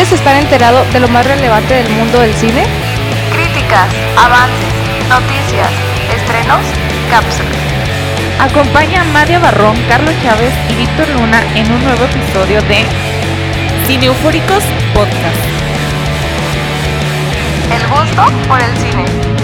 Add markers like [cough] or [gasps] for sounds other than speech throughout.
¿Quieres estar enterado de lo más relevante del mundo del cine? Críticas, avances, noticias, estrenos, cápsulas. Acompaña a María Barrón, Carlos Chávez y Víctor Luna en un nuevo episodio de Cine Eufóricos Podcast. El gusto por el cine.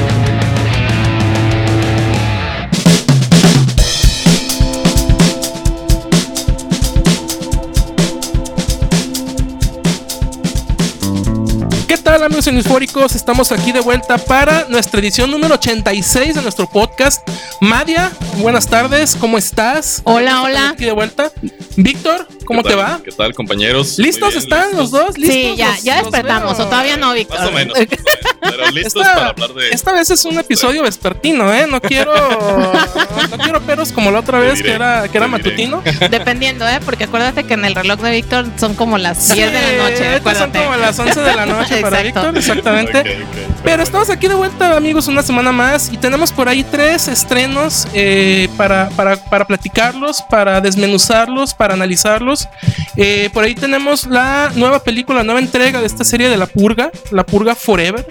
Tal amigos eufóricos? Estamos aquí de vuelta para nuestra edición número 86 de nuestro podcast. Madia, buenas tardes, ¿cómo estás? Hola, hola. Aquí de vuelta. Víctor, ¿cómo ¿Qué te va? ¿Qué tal, compañeros? ¿Listos bien, están listos. los dos? ¿Listos? Sí, ya, ya los despertamos, o todavía no, Víctor. Más o menos. Pero [laughs] listos Esta- para hablar de. Esta vez es un episodio vespertino, ¿eh? No quiero, [laughs] no quiero peros como la otra vez diré, que era, que era matutino. [laughs] Dependiendo, ¿eh? Porque acuérdate que en el reloj de Víctor son como las 10 de la noche, ahorita son como las 11 de la noche para Exacto. Víctor, exactamente. Pero estamos aquí de vuelta, amigos, una semana más y tenemos por ahí tres estrenos eh, para, para, para platicarlos, para desmenuzarlos, para analizarlos. Eh, por ahí tenemos la nueva película, la nueva entrega de esta serie de La Purga, La Purga Forever.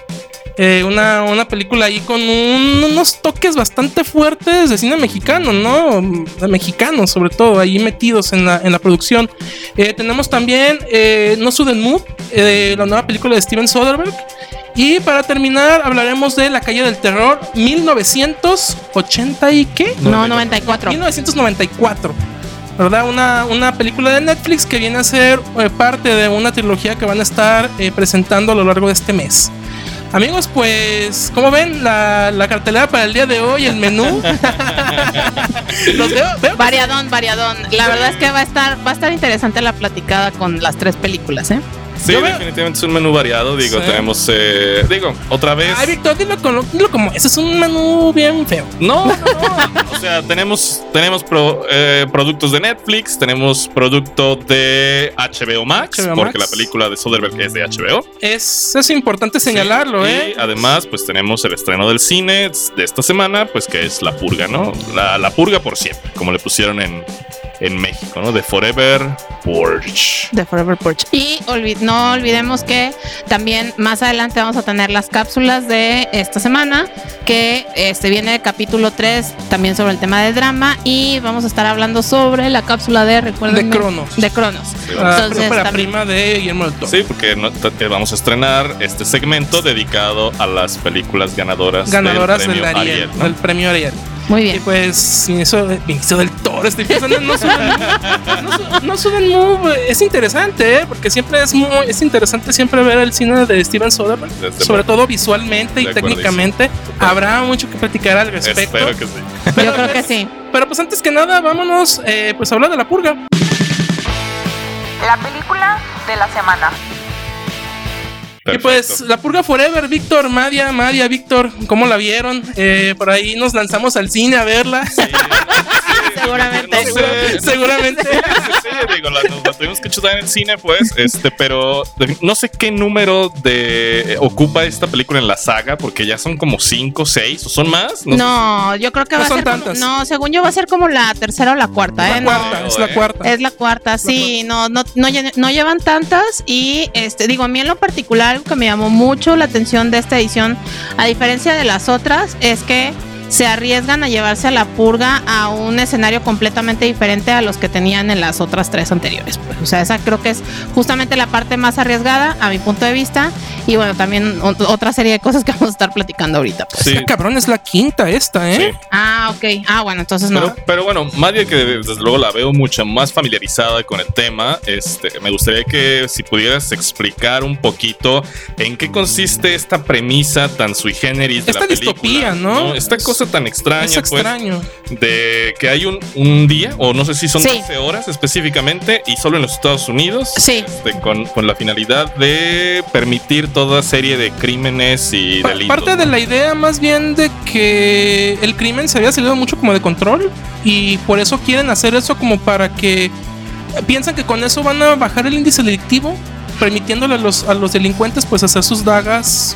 Eh, una, una película ahí con un- unos toques bastante fuertes de cine mexicano, ¿no? Mexicanos, sobre todo, ahí metidos en la, en la producción. Eh, tenemos también eh, No Sudden eh, la nueva película de Steven Soderbergh. Y para terminar, hablaremos de La calle del terror 1980 y qué? No, 94. 1994. ¿Verdad? Una, una película de Netflix que viene a ser eh, parte de una trilogía que van a estar eh, presentando a lo largo de este mes. Amigos, pues, como ven, la, la cartelera para el día de hoy, el menú. [laughs] Los veo, veo- Variadón, variadón. La verdad es que va a estar, va a estar interesante la platicada con las tres películas, ¿eh? Sí, Yo definitivamente es un menú variado. Digo, Sí. tenemos. eh, digo, otra vez. Ay, Víctor, dilo, como, ese es un menú bien feo. No, no, no. [laughs] o sea, tenemos, tenemos pro- eh, productos de Netflix, tenemos producto de HBO Max, HBO porque Max. la película de Soderbergh es de HBO. Es, es importante señalarlo, Sí, ¿eh? Y además, pues tenemos el estreno del cine de esta semana, pues que es La Purga, ¿no? La, la Purga por siempre, como le pusieron en, en México, ¿no? De Forever Porch. De Forever Porch. Y olvi- no olvidemos que también más adelante vamos a tener las cápsulas de esta semana, que este viene el capítulo 3 también sobre el tema de drama y vamos a estar hablando sobre la cápsula de, recuerden, De Cronos. De Cronos. La Entonces, ópera también- prima de Guillermo del Toro. Sí, porque no- eh, vamos a estrenar este segmento dedicado a las películas ganadoras, Ganadoras del del premio Ariel, Ariel, ¿no? del premio Ariel. Muy Y bien. pues, Vinicio, Vinicio del Toro, estoy pensando en No Move. No, No Move es interesante, ¿eh? Porque siempre es muy, es interesante siempre ver el cine de Steven Soderbergh, Desde sobre todo visualmente y técnicamente. Habrá mucho que platicar al respecto. Espero que sí. Yo creo que sí. Pero pues antes que nada, vámonos eh, pues a hablar de la purga. La película de la semana. Y pues la purga forever, Víctor, Madia, Madia, Víctor, ¿cómo la vieron? Eh, por ahí nos lanzamos al cine a verla. Seguramente. No sé, [laughs] Seguramente. Sí, sí, sí, digo, la, la tuvimos que chutar en el cine, pues, este, pero no sé qué número de eh, ocupa esta película en la saga, porque ya son como cinco, seis, o son más. No, No, yo creo que No va a ser como, tantas. no, según yo va a ser como la tercera o la cuarta, La ¿eh? cuarta, No, es la eh. cuarta. es la cuarta, sí, no, no, no, lle- no llevan tantas y este, digo, a mí en lo particular algo que me llamó mucho la atención de esta edición, a diferencia de las otras, es que se arriesgan a llevarse a la purga a un escenario completamente diferente a los que tenían en las otras tres anteriores. pues. O sea, esa creo que es justamente la parte más arriesgada a mi punto de vista y bueno, también ot- otra serie de cosas que vamos a estar platicando ahorita. pues. Sí. Esta cabrón es la quinta esta, ¿eh? Sí. Ah, ok. Ah, bueno, entonces no. Pero, pero bueno, Madia, que desde luego la veo mucho más familiarizada con el tema, este, me gustaría que si pudieras explicar un poquito en qué consiste esta premisa tan sui generis de Esta la película. distopía, ¿no? Esta cosa tan extraña, es pues, extraño. de que hay un, un día, o no sé si son Sí. 12 horas específicamente, y solo en los Estados Unidos, Sí. este, con, con la finalidad de permitir toda serie de crímenes y Pa- delitos. parte de la idea más bien de que el crimen se había salido mucho como de control y por eso quieren hacer eso como para que piensan que con eso van a bajar el índice delictivo permitiéndole a los, a los delincuentes pues hacer sus dagas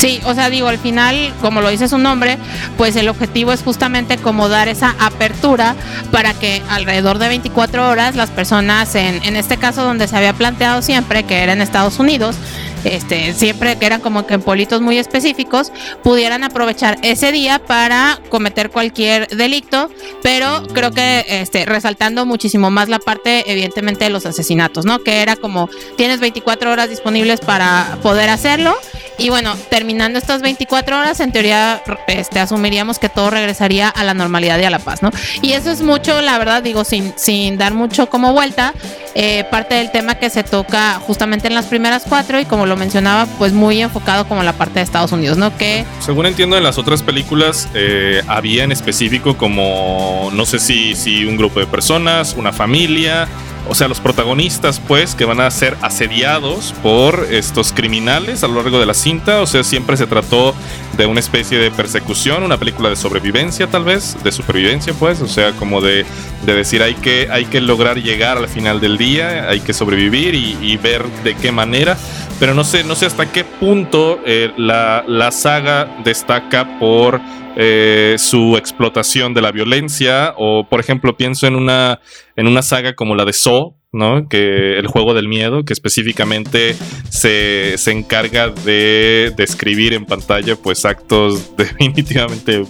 Sí, o sea, digo, al final, como lo dice su nombre, pues el objetivo es justamente como dar esa apertura para que alrededor de 24 horas las personas, en, en este caso donde se había planteado siempre, que era en Estados Unidos, este, siempre que eran como que en pueblitos muy específicos, pudieran aprovechar ese día para cometer cualquier delito, pero creo que este, resaltando muchísimo más la parte, evidentemente, de los asesinatos, ¿no? Que era como tienes 24 horas disponibles para poder hacerlo, y bueno, terminando estas 24 horas, en teoría, este, asumiríamos que todo regresaría a la normalidad y a la paz, ¿no? Y eso es mucho, la verdad, digo, sin, sin dar mucho como vuelta, eh, parte del tema que se toca justamente en las primeras cuatro y como lo mencionaba, pues muy enfocado como la parte de Estados Unidos, ¿no? Que Según entiendo, en las otras películas eh, había en específico como, no sé si, si un grupo de personas, una familia, o sea, los protagonistas, pues, que van a ser asediados por estos criminales a lo largo de la cinta. O sea, siempre se trató de una especie de persecución, una película de sobrevivencia, tal vez, de supervivencia, pues. O sea, como de, de decir, hay que, hay que lograr llegar al final del día, hay que sobrevivir y, ver de qué manera. Pero no sé, no sé hasta qué punto eh, la, la saga destaca por eh, su explotación de la violencia o por ejemplo pienso en una en una saga como la de Saw ¿no? Que el juego del miedo, que específicamente se, se encarga de describir en pantalla, pues, actos [laughs] definitivamente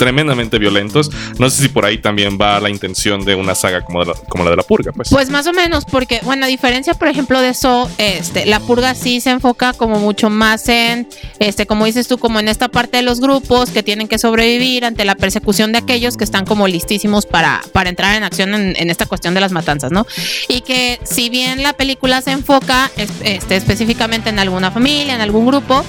tremendamente violentos. No sé si por ahí también va la intención de una saga como, la, como la de la purga, pues. Pues más o menos, porque, bueno, a diferencia, por ejemplo, de eso, este, la purga sí se enfoca como mucho más en, este, como dices tú, como en esta parte de los grupos que tienen que sobrevivir ante la persecución de aquellos que están como listísimos para, para entrar en acción en, en esta cuestión de las matanzas, ¿no? Y que si bien la película se enfoca este, específicamente en alguna familia, en algún grupo,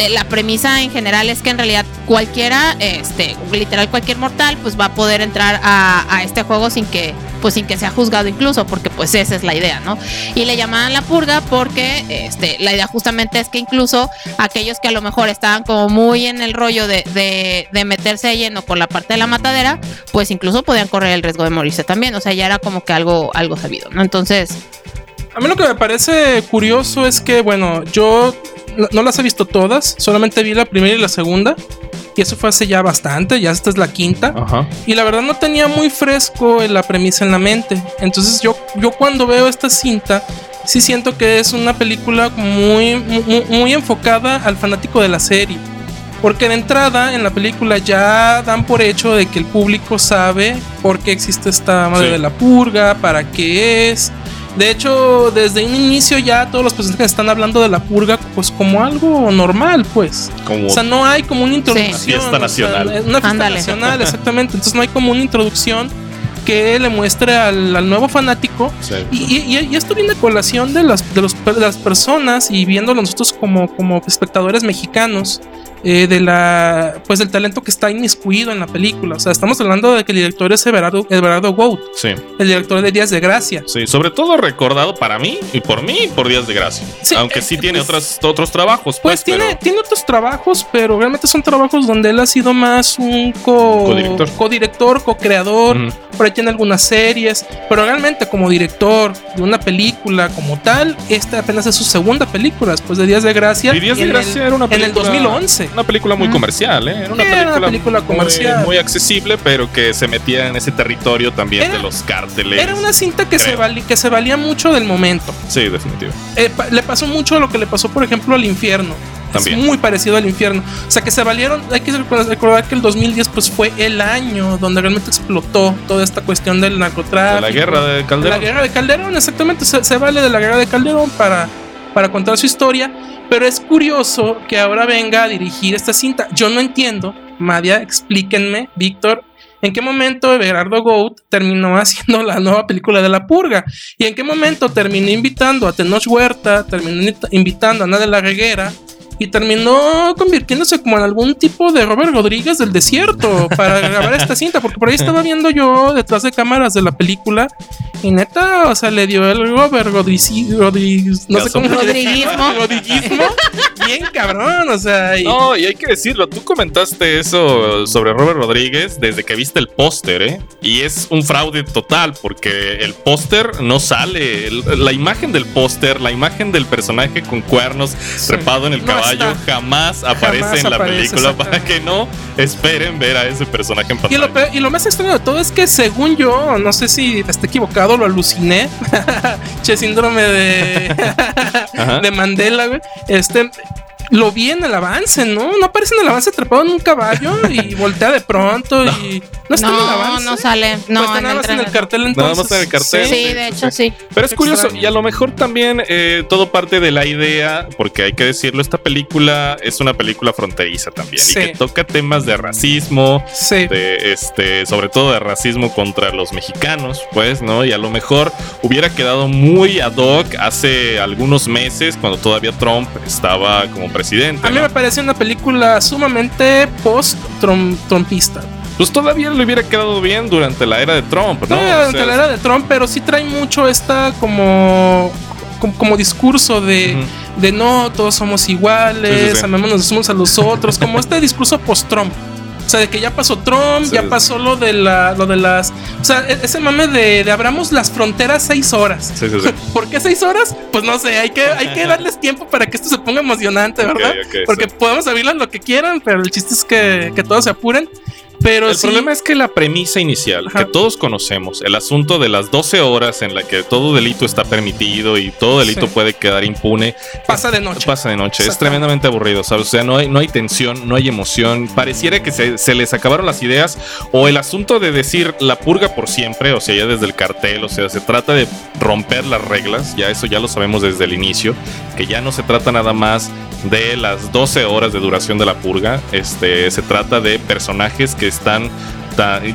eh, la premisa en general es que en realidad cualquiera, este, literal cualquier mortal, pues va a poder entrar a, a, este juego sin que, pues sin que sea juzgado incluso, porque pues esa es la idea, ¿no? Y le llamaban la purga porque este, la idea justamente es que incluso aquellos que a lo mejor estaban como muy en el rollo de, de, de meterse de lleno con la parte de la matadera, pues incluso podían correr el riesgo de morirse también, o sea, ya era como que algo, algo sabido, ¿no? Entonces... A mí lo que me parece curioso es que, bueno, yo no las he visto todas, solamente vi la primera y la segunda. Y eso fue hace ya bastante, ya esta es la quinta. Ajá. Y la verdad no tenía muy fresco la premisa en la mente. Entonces yo, yo cuando veo esta cinta, sí siento que es una película muy, muy, muy enfocada al fanático de la serie. Porque de entrada en la película ya dan por hecho de que el público sabe por qué existe esta madre Sí. de la purga, para qué es. De hecho, desde un inicio ya todos los personajes están hablando de la purga pues como algo normal, pues. Como O sea, no hay como una introducción. Una fiesta o sea, nacional. una fiesta nacional, [laughs] exactamente. Entonces no hay como una introducción que le muestre al, al nuevo fanático. Sí. Y, y- y esto viene a colación de las, de, los, de las personas y viéndolo nosotros como, como espectadores mexicanos. Eh, de la pues del talento que está inmiscuido en la película. O sea, estamos hablando de que el director es Everardo, Everardo Gout, sí. el director de Días de Gracia. Sí, sobre todo recordado para mí y por mí por Días de Gracia. Sí, Aunque eh, sí tiene pues- otras, otros trabajos. Pues Pues, tiene, pero- tiene otros trabajos, pero realmente son trabajos donde él ha sido más un co- Codirector. co-director, co-creador. Por ahí tiene algunas series, pero realmente como director de una película como tal, esta apenas es su segunda película después de Días de Gracia. Y Días de Gracia el- era una película. En el 2011. Una película muy comercial, ¿eh? Era una película, una película muy- comercial. Muy, accesible, pero que se metía en ese territorio también Era- de los cárteles. Era una cinta que se, vali- que se valía mucho del momento. Sí, definitivo. Eh, pa- le pasó mucho lo que le pasó, por ejemplo, al infierno. También. Es muy parecido al infierno. O sea, que se valieron. Hay que recordar que el 2010 pues, fue el año donde realmente explotó toda esta cuestión del narcotráfico. De la guerra de Calderón. La guerra de Calderón, exactamente. Se, se vale de la guerra de Calderón para, para contar su historia. Pero es curioso que ahora venga a dirigir esta cinta. Yo no entiendo. Madia, explíquenme, Víctor. ¿En qué momento Gerardo Goat terminó [laughs] haciendo la nueva película de La Purga? ¿Y en qué momento terminó invitando a Tenoch Huerta, terminó invita- invitando a Ana de la Reguera y terminó convirtiéndose como en algún tipo de Robert Rodríguez del desierto para grabar esta cinta? Porque por ahí estaba viendo yo detrás de cámaras de la película y neta, o sea, le dio el Robert Rodríguez, Rodríguez no sé cómo le- Rodriguismo. Rodriguismo, bien cabrón, o sea, y- No, y hay que decirlo, tú comentaste eso sobre Robert Rodríguez desde que viste el póster, ¿eh? Y es un fraude total porque el póster no sale. La imagen del póster, la imagen del personaje con cuernos trepado en el No, caballo caballo está. jamás aparece en la aparece, película [laughs] para que no esperen ver a ese personaje en Y pantalla. lo, y lo más extraño de todo es que según yo, no sé si esté equivocado, lo aluciné. [laughs] che, síndrome de, [laughs] de Mandela, güey. Este, lo vi en el avance, ¿no? No aparece en el avance atrapado en un caballo y voltea de pronto y... No está en el No, avance. no sale. No, Pues está en nada más en el cartel entonces. más en el cartel. Sí, de hecho sí. Pero es curioso, y a lo mejor también eh, todo parte de la idea, porque hay que decirlo, esta película es una película fronteriza también, Sí. y que toca temas de racismo, Sí. de este, sobre todo de racismo contra los mexicanos, pues, ¿no? Y a lo mejor hubiera quedado muy ad hoc hace algunos meses, cuando todavía Trump estaba como presidente. A mí ¿no? me parece una película sumamente post-trumpista. Pues todavía le hubiera quedado bien durante la era de Trump, ¿no? No, O sea, durante la era de Trump, pero sí trae mucho esta como, como, como discurso de, Ujú. de no, todos somos iguales, Sí, sí, sí. amémonos los unos a los otros, como este discurso post-Trump. O sea, de que ya pasó Trump, ya pasó lo de la, lo de las, o sea, e- ese mame de, de abramos las fronteras seis horas. [laughs] ¿Por qué seis horas? Pues no sé, hay que, hay que darles tiempo para que esto se ponga emocionante, ¿verdad? Ok, ok, Porque podemos abrirlas lo que quieran, pero el chiste es que, que todos se apuren. Pero El sí- problema es que la premisa inicial, Ajá. que todos conocemos, el asunto de las 12 horas en la que todo delito está permitido y todo delito Sí. puede quedar impune, pasa de noche. pasa de noche. Es tremendamente aburrido, ¿sabes? O sea, no hay, no hay tensión, no hay emoción. Pareciera que se, se les acabaron las ideas o el asunto de decir la purga por siempre, o sea, ya desde el cartel, o sea, se trata de romper las reglas, ya eso ya lo sabemos desde el inicio, que ya no se trata nada más de las 12 horas de duración de la purga, este, se trata de personajes que están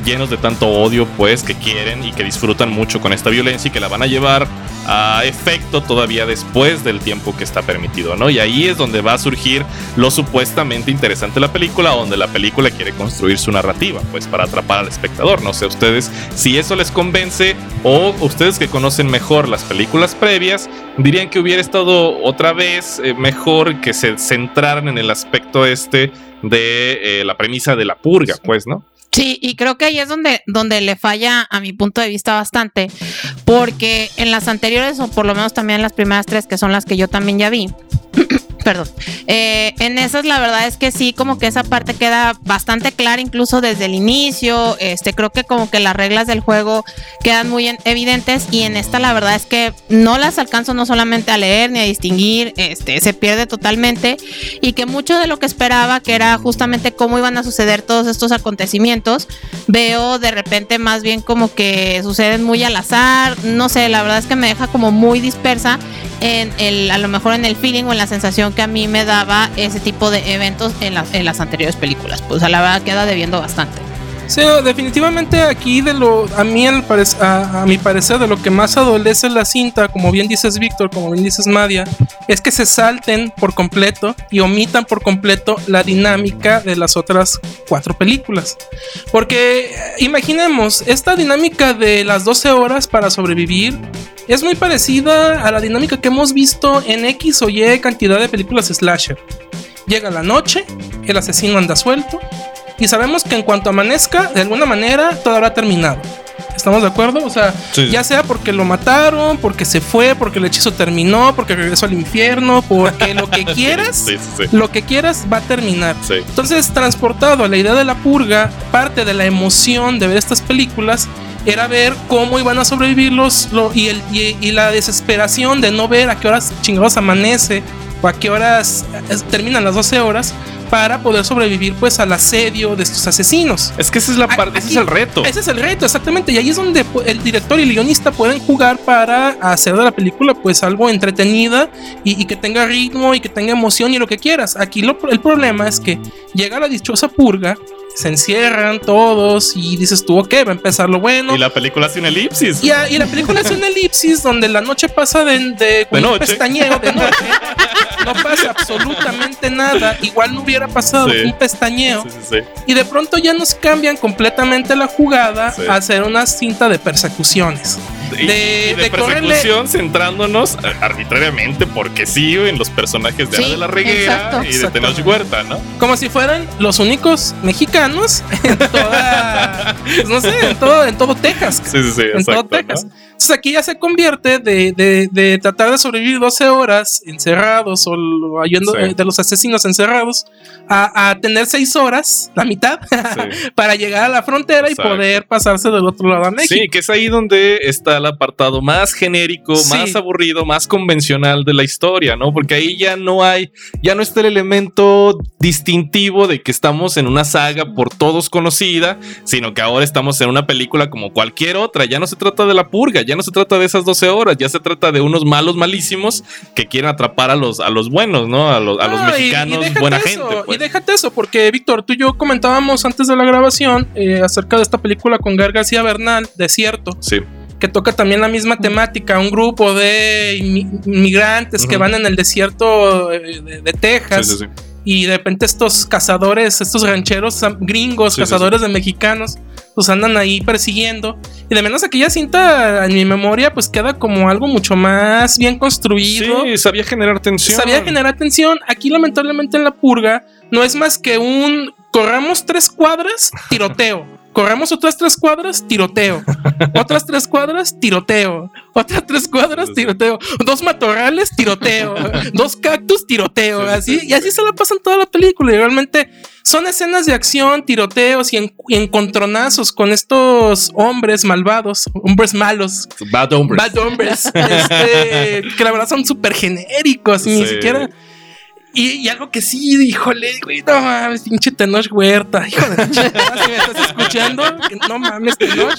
llenos de tanto odio, pues, que quieren y que disfrutan mucho con esta violencia y que la van a llevar a efecto todavía después del tiempo que está permitido, ¿no? Y ahí es donde va a surgir lo supuestamente interesante de la película, donde la película quiere construir su narrativa, pues, para atrapar al espectador. No sé ustedes si eso les convence o ustedes que conocen mejor las películas previas, dirían que hubiera estado otra vez eh, mejor que se centraran en el aspecto este de eh, la premisa de la purga, pues, ¿no? Sí, y creo que ahí es donde, donde le falla a mi punto de vista bastante, porque en las anteriores, o por lo menos también en las primeras tres, que son las que yo también ya vi, perdón, eh, en esas la verdad es que sí, como que esa parte queda bastante clara incluso desde el inicio, este, creo que como que las reglas del juego quedan muy en- evidentes y en esta la verdad es que no las alcanzo no solamente a leer ni a distinguir, este, se pierde totalmente y que mucho de lo que esperaba, que era justamente cómo iban a suceder todos estos acontecimientos, veo de repente más bien como que suceden muy al azar, no sé, la verdad es que me deja como muy dispersa en el, a lo mejor en el feeling o en la sensación que a mí me daba ese tipo de eventos en, las- en las anteriores películas. Pues a la verdad queda debiendo bastante. Sí, definitivamente aquí de lo a mí al a, a mi parecer de lo que más adolece la cinta, como bien dices Víctor, como bien dices Madia, es que se salten por completo y omitan por completo la dinámica de las otras cuatro películas. Porque eh, imaginemos, esta dinámica de las 12 horas para sobrevivir es muy parecida a la dinámica que hemos visto en X o Y cantidad de películas slasher. Llega la noche, el asesino anda suelto, y sabemos que en cuanto amanezca, de alguna manera, todo habrá terminado. ¿Estamos de acuerdo? O sea, Sí, ya sea porque lo mataron, porque se fue, porque el hechizo terminó, porque regresó al infierno, porque lo que [laughs] quieras, Sí, sí, lo que quieras va a terminar. Entonces, transportado a la idea de la purga, parte de la emoción de ver estas películas era ver cómo iban a sobrevivir los, lo- y, el, y, y la desesperación de no ver a qué horas chingados amanece o a qué horas terminan las 12 horas para poder sobrevivir pues al asedio de estos asesinos. Es que esa es la parte, ese es el reto. Ese es el reto, exactamente. Y ahí es donde pu- el director y el guionista pueden jugar para hacer de la película pues algo entretenida y, y que tenga ritmo y que tenga emoción y lo que quieras. Aquí lo- el problema es que llega la dichosa purga, se encierran todos y dices tú, ok, va a empezar lo bueno. Y la película hace una elipsis. Y, a- y la película es una elipsis donde la noche pasa de, de, noche. pestañeo de noche. No pasa absolutamente nada. Igual no hubiera pasado Sí. un pestañeo. Sí, sí, sí. Y de pronto ya nos cambian completamente la jugada a hacer una cinta de persecuciones. Y- de, y de, de correrle- persecución centrándonos arbitrariamente porque sí en los personajes de Sí, Ana de la Reguera exacto. y de. Tenoch Huerta, ¿no? como si fueran los únicos mexicanos [laughs] en toda, pues no sé, en todo, en todo Texas. Sí, sí, sí, en todo. Texas. ¿no? Entonces aquí ya se convierte de, de- de tratar de sobrevivir 12 horas encerrados o ayudando Sí. de los asesinos encerrados a, a tener 6 horas, la mitad, Sí. [laughs] para llegar a la frontera Exacto. y poder pasarse del otro lado a México. Sí, que es ahí donde está el apartado más genérico, Sí. más aburrido, más convencional de la historia, ¿no? Porque ahí ya no hay, ya no está el elemento distintivo de que estamos en una saga por todos conocida, sino que ahora estamos en una película como cualquier otra. Ya no se trata de la purga, ya no se trata de esas 12 horas, ya se trata de unos malos malísimos que quieren atrapar a los, a los buenos, ¿no? A los, a los No, y- y mexicanos, buena eso, gente. pues. Y déjate eso, porque Víctor, tú y yo comentábamos antes de la grabación eh, acerca de esta película con Gar García Bernal, Desierto, Sí, que toca también la misma temática, un grupo de inmi- inmigrantes que van en el desierto eh, de, de sí, Texas. sí, sí. Y de repente estos cazadores, estos rancheros gringos, Sí, sí, cazadores de mexicanos, pues andan ahí persiguiendo. Y de menos aquella cinta, en mi memoria, pues queda como algo mucho más bien construido. Sí, sabía generar tensión. Sabía generar tensión. Aquí, lamentablemente, en la purga, no es más que un corramos tres cuadras, tiroteo. [laughs] Corremos otras tres cuadras, tiroteo. Otras tres cuadras, tiroteo. Otras tres cuadras, tiroteo. Dos matorrales, tiroteo. Dos cactus, tiroteo. Sí, sí, Así, sí. y así se la pasan toda la película. Y realmente son escenas de acción, tiroteos y, en- y encontronazos con estos hombres malvados, hombres malos, Bad Hombres. Bad Hombres, [laughs] este, que la verdad son súper genéricos, ni Sí. siquiera. Y, y algo que sí, híjole, güey, no mames, pinche Tenoch Huerta, hijo de la chingada, si me estás escuchando, que no mames, Tenoch.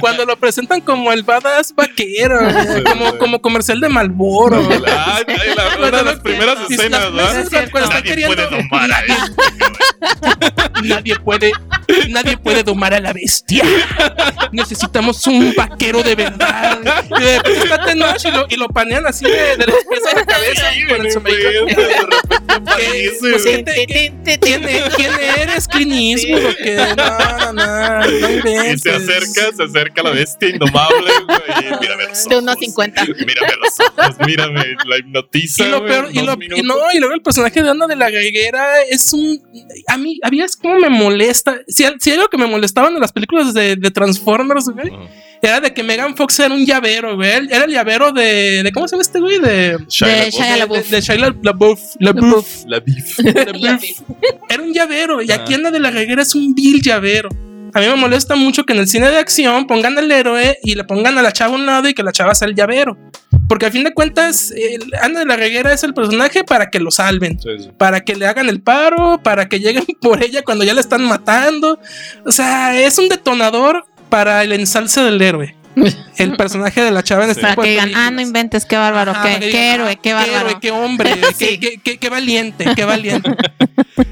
Cuando lo presentan como el badass vaquero, como, como comercial de Malboro. Ay, ay, la- una de las primeras escenas, ¿verdad? Cuando está queriendo, nadie puede, nadie puede domar a la bestia. Necesitamos un vaquero de verdad. Y de está Tenoch y lo, y lo panean así de, de los pies a la cabeza con el sombrero. ¿Qué? Pues, ¿qué te- qué- ¿Quién, quién eres, Clint Eastwood? o qué? No, no, no, no Y se acerca, se acerca la bestia indomable, güey. Mírame los ojos. De unos 50. Mírame los ojos, mírame, la hipnotiza. Y lo peor, y, lo- y no, y luego el personaje de Ana de la Reguera es un. A mí, había es como me molesta. Si, si algo que me molestaban de las películas de, de Transformers, güey, Ujú. Era de que Megan Fox era un llavero, güey. Era el llavero de. de ¿Cómo se llama este güey? De. Shia De LaBeouf. Shia de, Shia LaBeouf. LaBeouf. La beef. [laughs] LaBeouf. Era un llavero. Y aquí Ah. Ana de la Reguera es un vil llavero. A mí me molesta mucho que en el cine de acción pongan al héroe y le pongan a la chava a un lado y que la chava sea el llavero. Porque a fin de cuentas, el- Ana de la Reguera es el personaje para que lo salven Sí, sí. para que le hagan el paro, para que lleguen [laughs] por ella cuando ya la están matando. O sea, es un detonador para el ensalce del héroe. [laughs] El personaje de la chava en este Para que digan, ah, no inventes, qué bárbaro, Ajá, qué, qué héroe, ah, qué bárbaro. héroe, qué hombre, [laughs] Sí. qué, qué- qué- qué valiente, qué valiente. [laughs]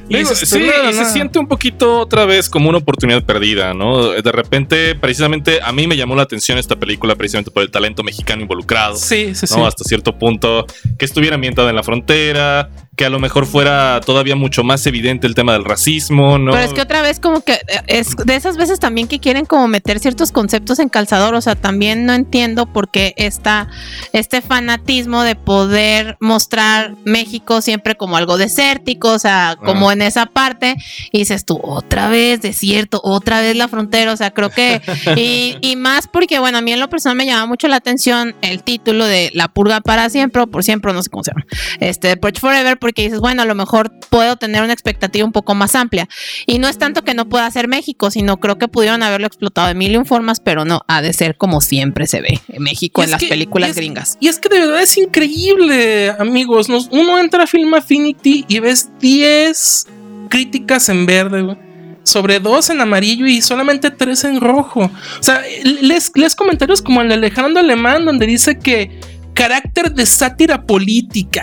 Y Digo, dices, sí, y se siente un poquito otra vez como una oportunidad perdida, ¿no? De repente, precisamente, a mí me llamó la atención esta película precisamente por el talento mexicano involucrado. Sí, sí, sí. ¿no? Hasta cierto punto, que estuviera ambientada en la frontera, que a lo mejor fuera todavía mucho más evidente el tema del racismo, ¿no? Pero es que otra vez como que eh, es de esas veces también que quieren como meter ciertos conceptos en calzador, o sea, también no entiendo por qué está este fanatismo de poder mostrar México siempre como algo desértico, o sea, como Ah. en esa parte, y dices tú, otra vez desierto, otra vez la frontera, o sea, creo que, [laughs] y, y más porque, bueno, a mí en lo personal me llama mucho la atención el título de La purga para siempre, o por siempre, no sé cómo se llama, este, de Purge Forever, porque dices, bueno, a lo mejor puedo tener una expectativa un poco más amplia. Y no es tanto que no pueda ser México, sino creo que pudieron haberlo explotado de mil y un formas, pero no, ha de ser como siempre se ve en México Y en las que- películas y es- gringas. Y es que de verdad es increíble, amigos. Nos- uno entra a Film Affinity y ves 10 críticas en verde, Sobre dos en amarillo y solamente tres en rojo. O sea, les, les comentarios como el de Alejandro Alemán, donde dice que carácter de sátira política.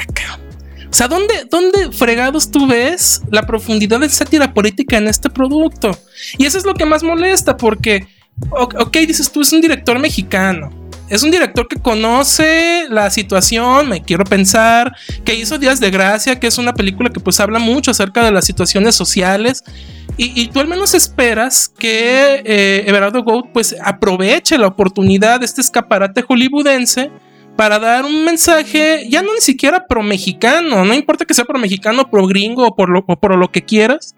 O sea, ¿dónde, ¿dónde fregados tú ves la profundidad de sátira política en este producto? Y eso es lo que más molesta, porque, ok, dices tú, es un director mexicano. Es un director que conoce la situación, me quiero pensar, que hizo Días de Gracia, que es una película que pues habla mucho acerca de las situaciones sociales. Y, tú al menos esperas que eh, Everardo Goat pues aproveche la oportunidad de este escaparate hollywoodense para dar un mensaje, ya no ni siquiera pro mexicano, no importa que sea pro mexicano, pro gringo o por lo, por lo que quieras,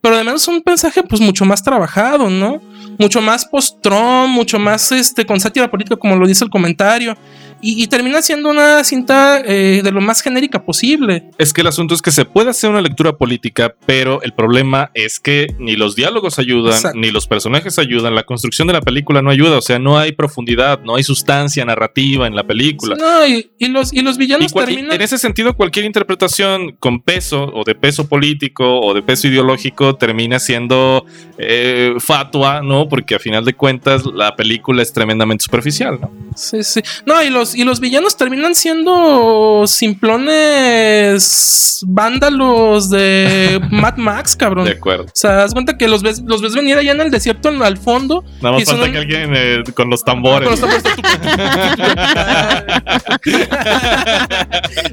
pero además un mensaje pues mucho más trabajado, ¿no? Mucho más post-Trump, mucho más este, con sátira política, como lo dice el comentario. Y, y termina siendo una cinta eh, de lo más genérica posible. Es que el asunto es que se puede hacer una lectura política, pero el problema es que ni los diálogos ayudan, Exacto. ni los personajes ayudan, la construcción de la película no ayuda, o sea, no hay profundidad, no hay sustancia narrativa en la película. No, y, y los, y los villanos y terminan. en ese sentido, cualquier interpretación con peso o de peso político o de peso ideológico termina siendo eh, fatua, ¿no? Porque a final de cuentas la película es tremendamente superficial, ¿no? Sí, sí. No, y los, y los villanos terminan siendo simplones vándalos de [laughs] Mad Max, cabrón. De acuerdo. O sea, das cuenta que los ves, los ves venir allá en el desierto en- al fondo. Nada más Y son falta un- que alguien eh, con los tambores. Con los [laughs]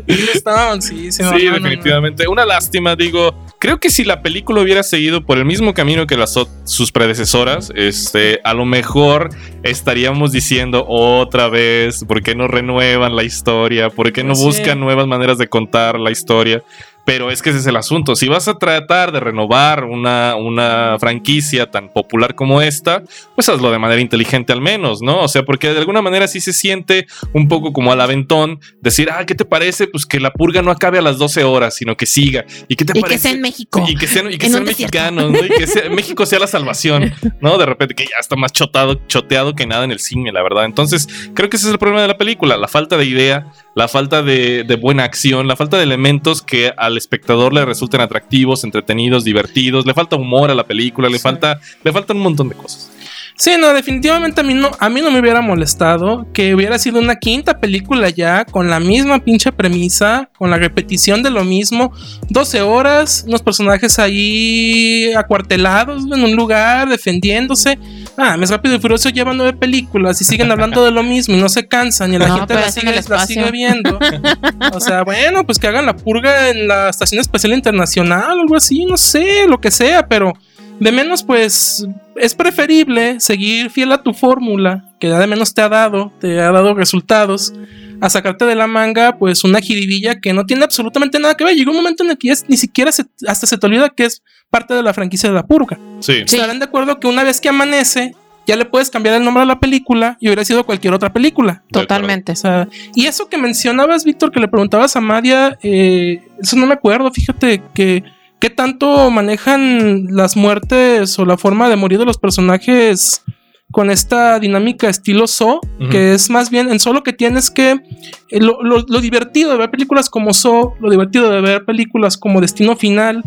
Y estaban, sí, sí, no, Sí, no, definitivamente. Una lástima, digo. Creo que si la película hubiera seguido por el mismo camino que las, sus predecesoras, este, a lo mejor estaríamos diciendo otra vez, ¿por qué no renuevan la historia? ¿Por qué no Sí. buscan nuevas maneras de contar la historia? Pero es que ese es el asunto. Si vas a tratar de renovar una, una franquicia tan popular como esta, pues hazlo de manera inteligente al menos, ¿no? O sea, porque de alguna manera sí se siente un poco como al aventón decir, ah, ¿qué te parece? Pues que la purga no acabe a las 12 horas, sino que siga. ¿Y qué te Y que parece? sea en México. Y que sean, y que sean mexicanos, ¿no? Y que sea- México sea la salvación, ¿no? De repente que ya está más chotado, choteado que nada en el cine, la verdad. Entonces, creo que ese es el problema de la película, la falta de idea, la falta de, de buena acción, la falta de elementos que al espectador le resulten atractivos, entretenidos, divertidos, le falta humor a la película, le Sí. falta, le faltan un montón de cosas. Sí, no, definitivamente a mí no, a mí no me hubiera molestado que hubiera sido una quinta película ya con la misma pinche premisa, con la repetición de lo mismo, 12 horas, unos personajes ahí acuartelados en un lugar defendiéndose. Ah, Mes Rápido y Furioso lleva nueve películas y siguen hablando de lo mismo y no se cansan y la No, gente la sigue, la sigue viendo. O sea, [laughs] bueno, pues que hagan la purga en la Estación Espacial Internacional o algo así, no sé, lo que sea, pero de menos, pues es preferible seguir fiel a tu fórmula, que ya de menos te ha dado, te ha dado resultados, a sacarte de la manga, pues una jiribilla que no tiene absolutamente nada que ver. Llegó un momento en el que es- ni siquiera se- hasta se te olvida que es parte de la franquicia de la purga. Sí. Sí. Estarán de acuerdo que una vez que amanece, ya le puedes cambiar el nombre a la película y hubiera sido cualquier otra película. Totalmente. O sea, y eso que mencionabas, Víctor, que le preguntabas a Madia, eh, eso no me acuerdo, fíjate que qué tanto manejan las muertes o la forma de morir de los personajes con esta dinámica estilo So, que es más bien en solo que tienes que eh, lo, lo- lo divertido de ver películas como So, lo divertido de ver películas como Destino Final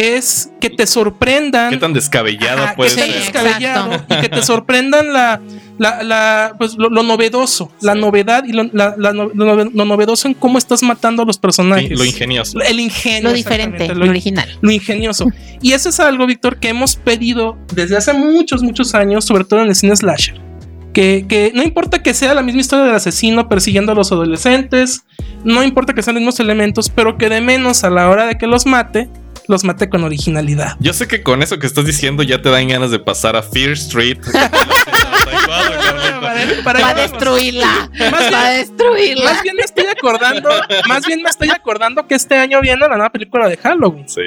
es que te sorprendan ¿Qué tan descabellada Ajá, puede que ser? descabellado y que te sorprendan la, la, la- pues, lo, lo novedoso, la novedad y lo, la- la no- lo nove- lo novedoso en cómo estás matando a los personajes. Lo ingenioso. El ingenio. Lo diferente, lo, original. lo ingenioso. Y eso es algo, Víctor, que hemos pedido desde hace muchos, muchos años, sobre todo en el cine slasher. Que, que no importa que sea la misma historia del asesino persiguiendo a los adolescentes, no importa que sean los mismos elementos, pero que de menos a la hora de que los mate, los mate con originalidad. Yo sé que con eso que estás diciendo ya te dan ganas de pasar a Fear Street. [laughs] Para- [laughs] para- Va a destruirla. Más Va a destruirla. Más bien me estoy acordando, más bien me estoy acordando que este año viene la nueva película de Halloween. Sí.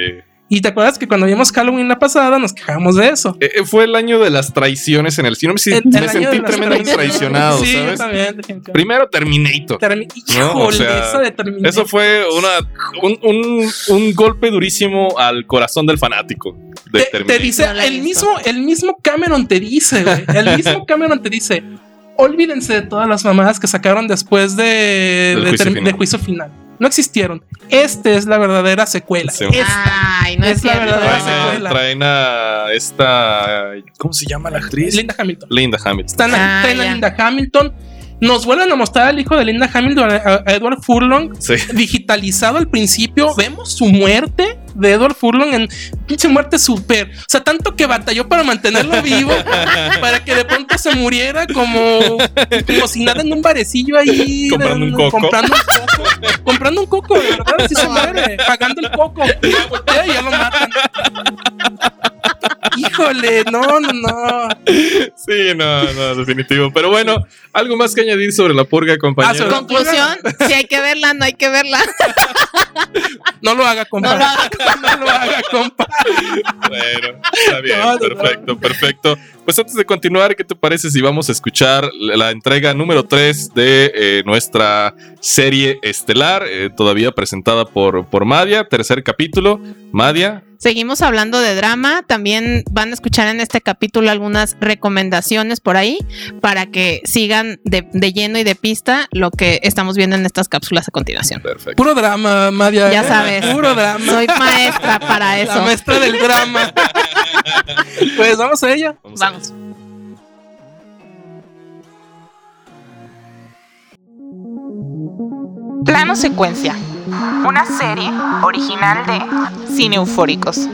Y te acuerdas que cuando vimos Halloween la pasada nos quejábamos de eso. Eh, eh, fue el año de las traiciones en el cine. Me, si- El- me el año sentí tremendamente traicionado, Sí, ¿sabes? también, definitivamente. Primero Terminator. Termi- ¿no? O Híjole, sea, eso de Terminator. Eso fue una, un, un- un golpe durísimo al corazón del fanático de te, te dice, el mismo, el mismo Cameron te dice, güey. El mismo [laughs] Cameron te dice. Olvídense de todas las mamadas que sacaron después de, Del de juicio term- final. de juicio final. No existieron. Esta es la verdadera secuela. Sí. Esta. Ay, no es, Es la verdadera Traen a, secuela. traen a esta. ¿Cómo se llama la actriz? Linda Hamilton. Linda Hamilton. Están Ah, traen a. Linda Hamilton. Nos vuelven a mostrar al hijo de Linda Hamilton, a, a Edward Furlong, Sí. digitalizado al principio. Vemos su muerte. De Edward Furlong en pinche muerte super. O sea, tanto que batalló para mantenerlo vivo, [laughs] para que de pronto se muriera como, como si nada en un barecillo ahí. Comprando un coco. Comprando un coco. comprando un coco, de verdad, sí se muere. Pagando el coco. Y ya voltea y ya lo matan. Híjole, no, no, no. Sí, no, no, definitivo. Pero bueno, algo más que añadir sobre la purga, compañero. Ah, sobre- Conclusión, si hay que verla, no hay que verla. No lo haga, compa. No lo haga. [laughs] No lo haga, compa. Bueno, está bien, perfecto, perfecto. Pues antes de continuar, ¿qué te parece si vamos a escuchar la entrega número 3 de eh, nuestra serie estelar, eh, todavía presentada por, por Madia, tercer capítulo? Madia, Seguimos hablando de drama. También van a escuchar en este capítulo algunas recomendaciones por ahí para que sigan de, de lleno y de pista lo que estamos viendo en estas cápsulas a continuación. perfecto. Puro drama, Madia. Ya ¿eh? sabes. Puro drama. Soy maestra para La eso. maestra del drama. [laughs] pues vamos a ella. Vamos. a. Plano Secuencia, una serie original de Cine Eufóricos.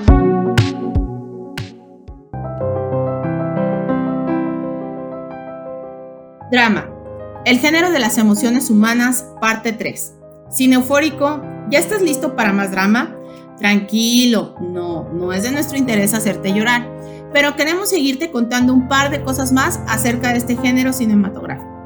Drama. El género de las emociones humanas, parte 3. Cine eufórico, ¿ya estás listo para más drama? Tranquilo, no, no es de nuestro interés hacerte llorar, pero queremos seguirte contando un par de cosas más acerca de este género cinematográfico.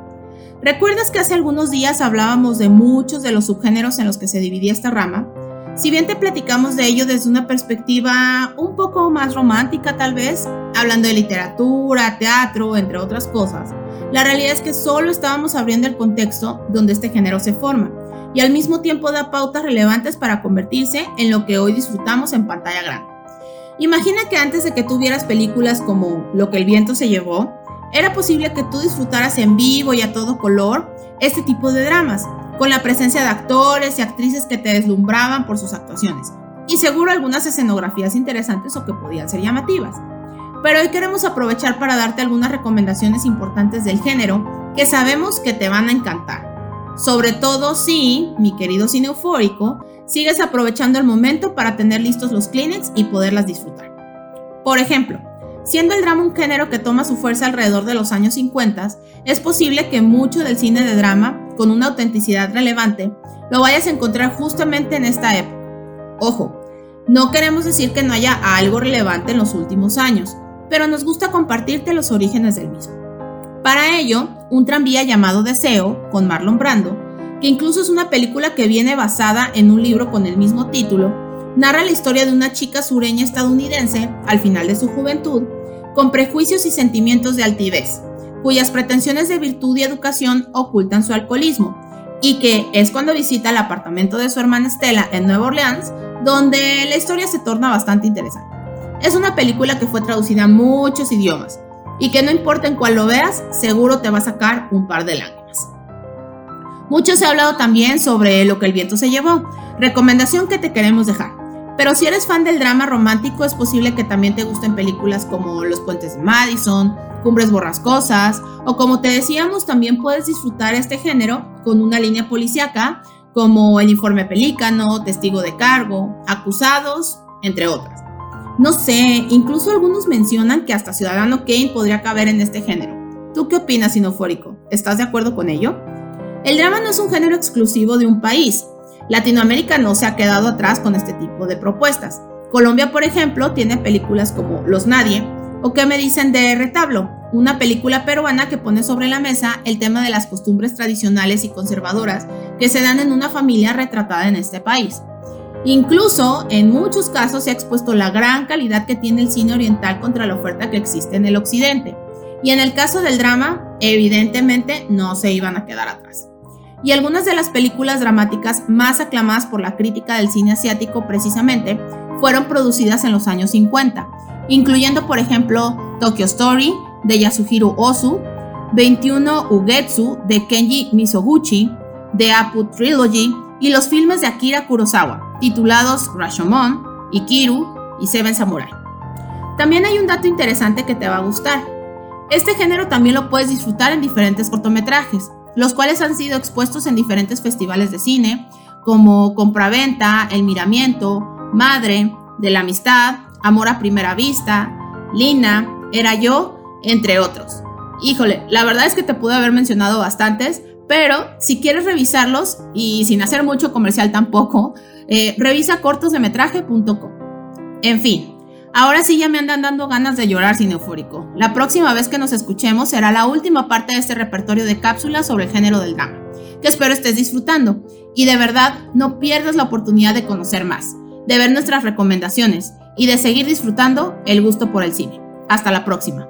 ¿Recuerdas que hace algunos días hablábamos de muchos de los subgéneros en los que se dividía esta rama? Si bien te platicamos de ello desde una perspectiva un poco más romántica tal vez, hablando de literatura, teatro, entre otras cosas, la realidad es que solo estábamos abriendo el contexto donde este género se forma y al mismo tiempo da pautas relevantes para convertirse en lo que hoy disfrutamos en pantalla grande. Imagina que antes de que tuvieras películas como Lo que el viento se llevó, era posible que tú disfrutaras en vivo y a todo color este tipo de dramas, con la presencia de actores y actrices que te deslumbraban por sus actuaciones, y seguro algunas escenografías interesantes o que podían ser llamativas. Pero hoy queremos aprovechar para darte algunas recomendaciones importantes del género que sabemos que te van a encantar. Sobre todo si, mi querido cine eufórico, sigues aprovechando el momento para tener listos los Kleenex y poderlas disfrutar. Por ejemplo, siendo el drama un género que toma su fuerza alrededor de los años 50, es posible que mucho del cine de drama, con una autenticidad relevante, lo vayas a encontrar justamente en esta época. Ojo, no queremos decir que no haya algo relevante en los últimos años, pero nos gusta compartirte los orígenes del mismo. Para ello, un tranvía llamado Deseo, con Marlon Brando, que incluso es una película que viene basada en un libro con el mismo título, narra la historia de una chica sureña estadounidense, al final de su juventud, con prejuicios y sentimientos de altivez, cuyas pretensiones de virtud y educación ocultan su alcoholismo, y que es cuando visita el apartamento de su hermana Estela en Nueva Orleans, donde la historia se torna bastante interesante. Es una película que fue traducida a muchos idiomas y que no importa en cuál lo veas, seguro te va a sacar un par de lágrimas. Mucho se ha hablado también sobre lo que el viento se llevó, recomendación que te queremos dejar. Pero si eres fan del drama romántico, es posible que también te gusten películas como Los Puentes de Madison, Cumbres Borrascosas, o como te decíamos, también puedes disfrutar este género con una línea policíaca como El Informe Pelícano, Testigo de Cargo, Acusados, entre otras. No sé, incluso algunos mencionan que hasta Ciudadano Kane podría caber en este género. ¿Tú qué opinas, Sinofórico? ¿Estás de acuerdo con ello? El drama no es un género exclusivo de un país. Latinoamérica no se ha quedado atrás con este tipo de propuestas. Colombia, por ejemplo, tiene películas como Los Nadie o ¿Qué me dicen de Retablo? Una película peruana que pone sobre la mesa el tema de las costumbres tradicionales y conservadoras que se dan en una familia retratada en este país. Incluso, en muchos casos se ha expuesto la gran calidad que tiene el cine oriental contra la oferta que existe en el occidente. Y en el caso del drama, evidentemente no se iban a quedar atrás. Y algunas de las películas dramáticas más aclamadas por la crítica del cine asiático precisamente fueron producidas en los años 50, incluyendo por ejemplo Tokyo Story de Yasuhiro Ozu, 21 Ugetsu de Kenji Misoguchi, The Apu Trilogy y los filmes de Akira Kurosawa, titulados Rashomon, Ikiru y Seven Samurai. También hay un dato interesante que te va a gustar. Este género también lo puedes disfrutar en diferentes cortometrajes, los cuales han sido expuestos en diferentes festivales de cine, como Compraventa, El Miramiento, Madre, De la Amistad, Amor a Primera Vista, Lina, Era Yo, entre otros. Híjole, la verdad es que te pude haber mencionado bastantes, pero si quieres revisarlos y sin hacer mucho comercial tampoco, eh, revisa cortosdemetraje.com. En fin, ahora sí ya me andan dando ganas de llorar sin eufórico. La próxima vez que nos escuchemos será la última parte de este repertorio de cápsulas sobre el género del drama, que espero estés disfrutando. Y de verdad, no pierdas la oportunidad de conocer más, de ver nuestras recomendaciones y de seguir disfrutando el gusto por el cine. Hasta la próxima.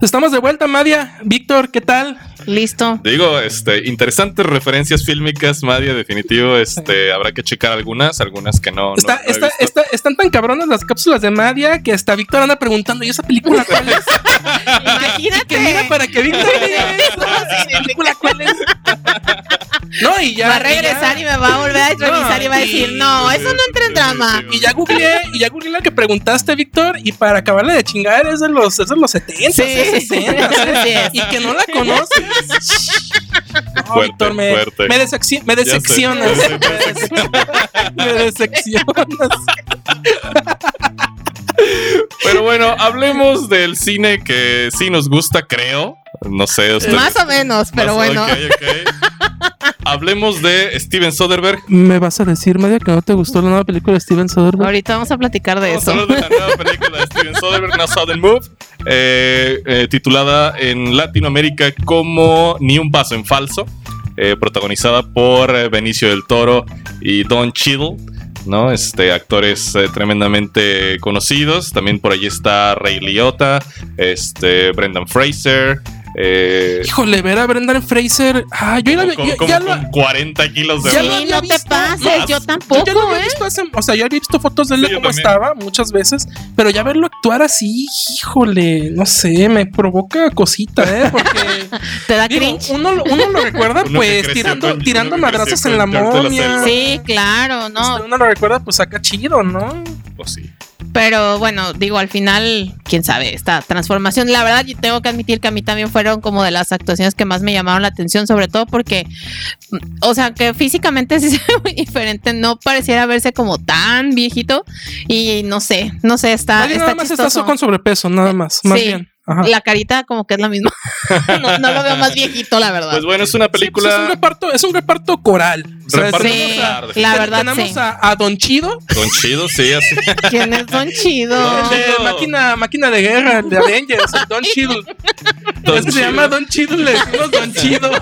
Estamos de vuelta, Madia. Víctor, ¿qué tal? Listo. Digo, este, interesantes referencias fílmicas, Madia, definitivo. Este, habrá que checar algunas, algunas que no. Está- no está- está- están tan cabronas las cápsulas de Madia que hasta Víctor anda preguntando, ¿y esa película cuál es? Imagínate. que mira para que Víctor. [laughs] ¿Esa película cuál es? No, y ya. va a regresar y me va a volver a revisar y va a decir, no, eso no entra en drama. Y ya googleé, y ya googleé lo que preguntaste, Víctor, y para acabarle de chingar es de los, es de los 70, Sí. 60, Así es. y que no la conoces. No, Fuerte, Víctor, me, fuerte. me, decepcionas. sé, [laughs] me decepcionas. Pero bueno, hablemos del cine que sí nos gusta, creo. No sé, ustedes. Más o menos, pero Más- bueno. ok, ok. [laughs] Hablemos de Steven Soderbergh. ¿Me vas a decir, María, que no te gustó la nueva película de Steven Soderbergh? Ahorita vamos a platicar de Vamos eso. a de la nueva película de Steven Soderbergh, No Southern Move, eh, eh, titulada en Latinoamérica como Ni un paso en falso, eh, protagonizada por Benicio del Toro y Don Cheadle. ¿no? Este, actores eh, tremendamente conocidos. También por allí está Ray Liotta, este, Brendan Fraser. Eh, Híjole, ver a Brendan Fraser. Ah, yo, como, yo- como ya lo, con 40 kilos de ya Sí, no te pases, Más. yo yo tampoco, ya lo había ¿eh? visto hace- o sea, ya había visto fotos de él Sí, yo también. estaba muchas veces, pero ya verlo actuar así, híjole, no sé, me provoca cosita, ¿eh? Porque [laughs] ¿Te da digo, cringe? uno, lo- uno lo recuerda [laughs] Uno pues tirando, con- tirando madrazos en la momia. Sí, claro, no. Este, Uno lo recuerda pues acá chido, ¿no? pues sí. Pero bueno, digo, al final, quién sabe, esta transformación. La verdad, yo tengo que admitir que a mí también fueron como de las actuaciones que más me llamaron la atención, sobre todo porque, mm, o sea, que físicamente [laughs] sí se ve muy diferente, no pareciera verse como tan viejito. Y no sé, no sé, está. Nadie está nada más está chistoso. con sobrepeso, nada más, más Sí. bien. Ajá. La carita como que es la misma. [laughs] no, no lo veo más viejito, la verdad. Pues bueno, es una Sí, pues, película. es un reparto, es un reparto coral. Reparto sí, coral, la verdad, tenemos sí. a, a Don Chido, Don Chido, sí, así. No. el de Chido. máquina, máquina de guerra, de Avengers, Don [laughs] Chido. Don es que se llama Don Chido, le decimos Don Chido. [laughs]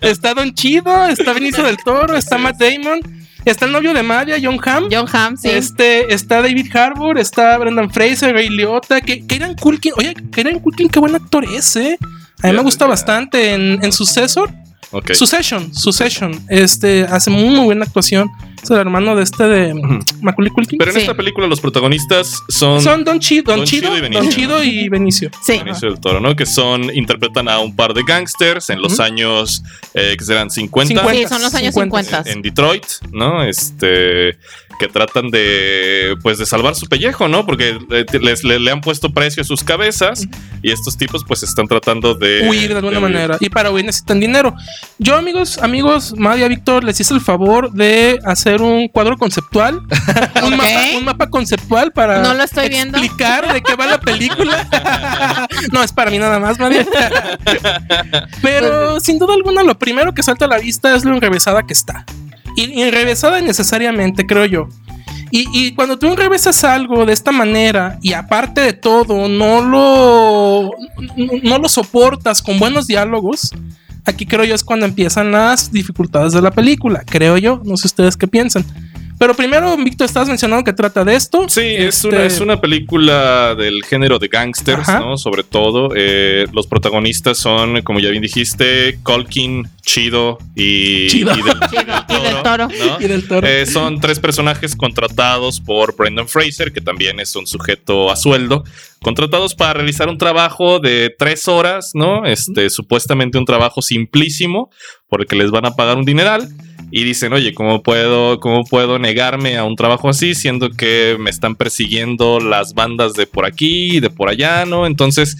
Está Don Chido, está Benicio del Toro, está Matt Damon, está el novio de Maria, John Hamm. John Hamm, sí. Este, está David Harbour, está Brendan Fraser, Ray Liotta, que Kieran Culkin, oye, Kieran Culkin, qué buen actor es, eh. A mí me gusta bastante en, en Successor, Ok. Succession, Succession, este, hace muy, muy buena actuación. Es el hermano de este de Macaulay Culkin. Pero en Sí. esta película los protagonistas son, Son Don Chido, Don, Don Chido, Chido y Benicio, Don Chido y Benicio. Sí. Benicio del Toro, ¿no? Que son, interpretan a un par de gangsters en los Ujú. años eh, que serán 50, 50. Sí, son los años 50. en Detroit, ¿no? Este que tratan de pues de salvar su pellejo, ¿no? Porque les, le, le han puesto precio a sus cabezas y estos tipos pues están tratando de huir de alguna manera. Y para huir necesitan dinero. Yo, amigos, amigos, Madia Víctor, les hice el favor de hacer un cuadro conceptual, [laughs] un, mapa, un mapa conceptual para No lo estoy viendo. explicar de qué va la película. [laughs] no, es para mí nada más, Madia. Pero sin duda alguna, lo primero que salta a la vista es lo enrevesada que está. Y enrevesada necesariamente, creo yo. Y, y cuando tú enrevesas algo de esta manera y aparte de todo no lo, no lo soportas con buenos diálogos, aquí creo yo es cuando empiezan las dificultades de la película, creo yo, no sé ustedes qué piensan. Pero primero, Víctor, estás mencionando que trata de esto. Sí, es, Este, una, es una película del género de gangsters, Ajá. ¿no? Sobre todo. Eh, los protagonistas son, como ya bien dijiste, Colkin, Chido y, Chido. y del, [laughs] Chido, y del Toro. ¿no? Y del toro. Eh, son tres personajes contratados por Brendan Fraser, que también es un sujeto a sueldo, contratados para realizar un trabajo de tres horas, ¿no? Este, supuestamente un trabajo simplísimo, por el que les van a pagar un dineral. y dicen, oye, ¿cómo puedo, ¿cómo puedo negarme a un trabajo así siendo que me están persiguiendo las bandas de por aquí y de por allá, ¿no? Entonces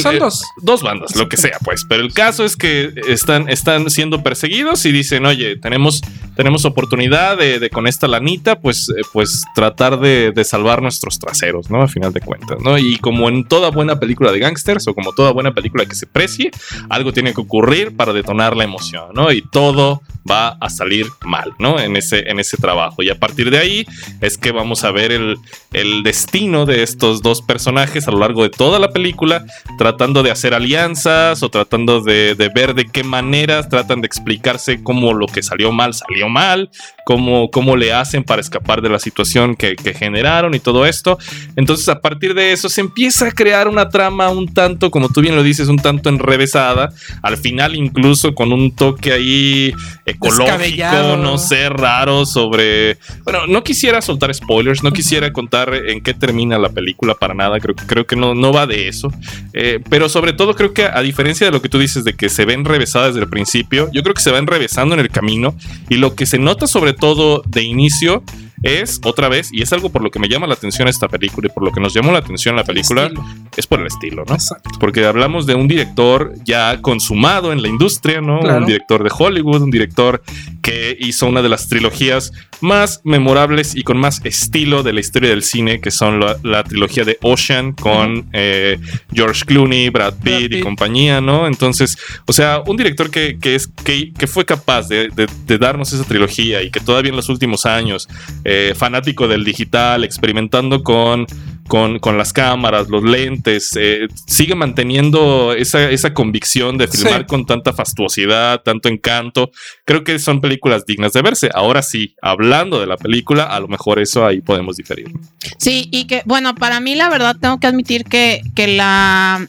Son eh, dos. Dos bandas, lo que sea, pues. Pero el caso es que están, están siendo perseguidos y dicen, oye, tenemos, tenemos oportunidad de, de con esta lanita, pues, eh, pues tratar de, de salvar nuestros traseros, ¿no? A final de cuentas, ¿no? Y como en toda buena película de gangsters o como toda buena película que se precie, algo tiene que ocurrir para detonar la emoción, ¿no? Y todo va a salir mal, ¿no? En ese, en ese trabajo. Y a partir de ahí es que vamos a ver el, el destino de estos dos personajes a lo largo de toda la película, tratando de hacer alianzas o tratando de, de ver de qué maneras tratan de explicarse cómo lo que salió mal salió mal, cómo, cómo le hacen para escapar de la situación que, que generaron y todo esto. Entonces a partir de eso se empieza a crear una trama un tanto, como tú bien lo dices, un tanto enrevesada. Al final incluso con un toque ahí ecológico, no sé, raro sobre... Bueno, no quisiera soltar spoilers, no quisiera contar en qué termina la película para nada, creo, creo que no, no va de eso. Eh, pero sobre todo creo que a diferencia de lo que tú dices de que se ve enrevesada desde el principio, yo creo que se va enrevesando en el camino y lo que se nota sobre todo de inicio es otra vez, y es algo por lo que me llama la atención esta película y por lo que nos llamó la atención la película, es por el estilo, ¿no? Exacto. Porque hablamos de un director ya consumado en la industria, ¿no? Claro. Un director de Hollywood, un director que hizo una de las trilogías más memorables y con más estilo de la historia del cine, que son la, la trilogía de Ocean con eh, George Clooney, Brad Pitt, Brad y compañía, ¿no? Entonces, o sea, un director que, que es, que, que fue capaz de, de- de darnos esa trilogía y que todavía en los últimos años, eh, fanático del digital, experimentando con con, con las cámaras, los lentes, eh, sigue manteniendo esa, esa convicción de filmar Sí. con tanta fastuosidad, tanto encanto. Creo que son películas dignas de verse. Ahora sí, hablando de la película, a lo mejor eso ahí podemos diferir. Sí, y que, bueno, para mí la verdad tengo que admitir que, que la...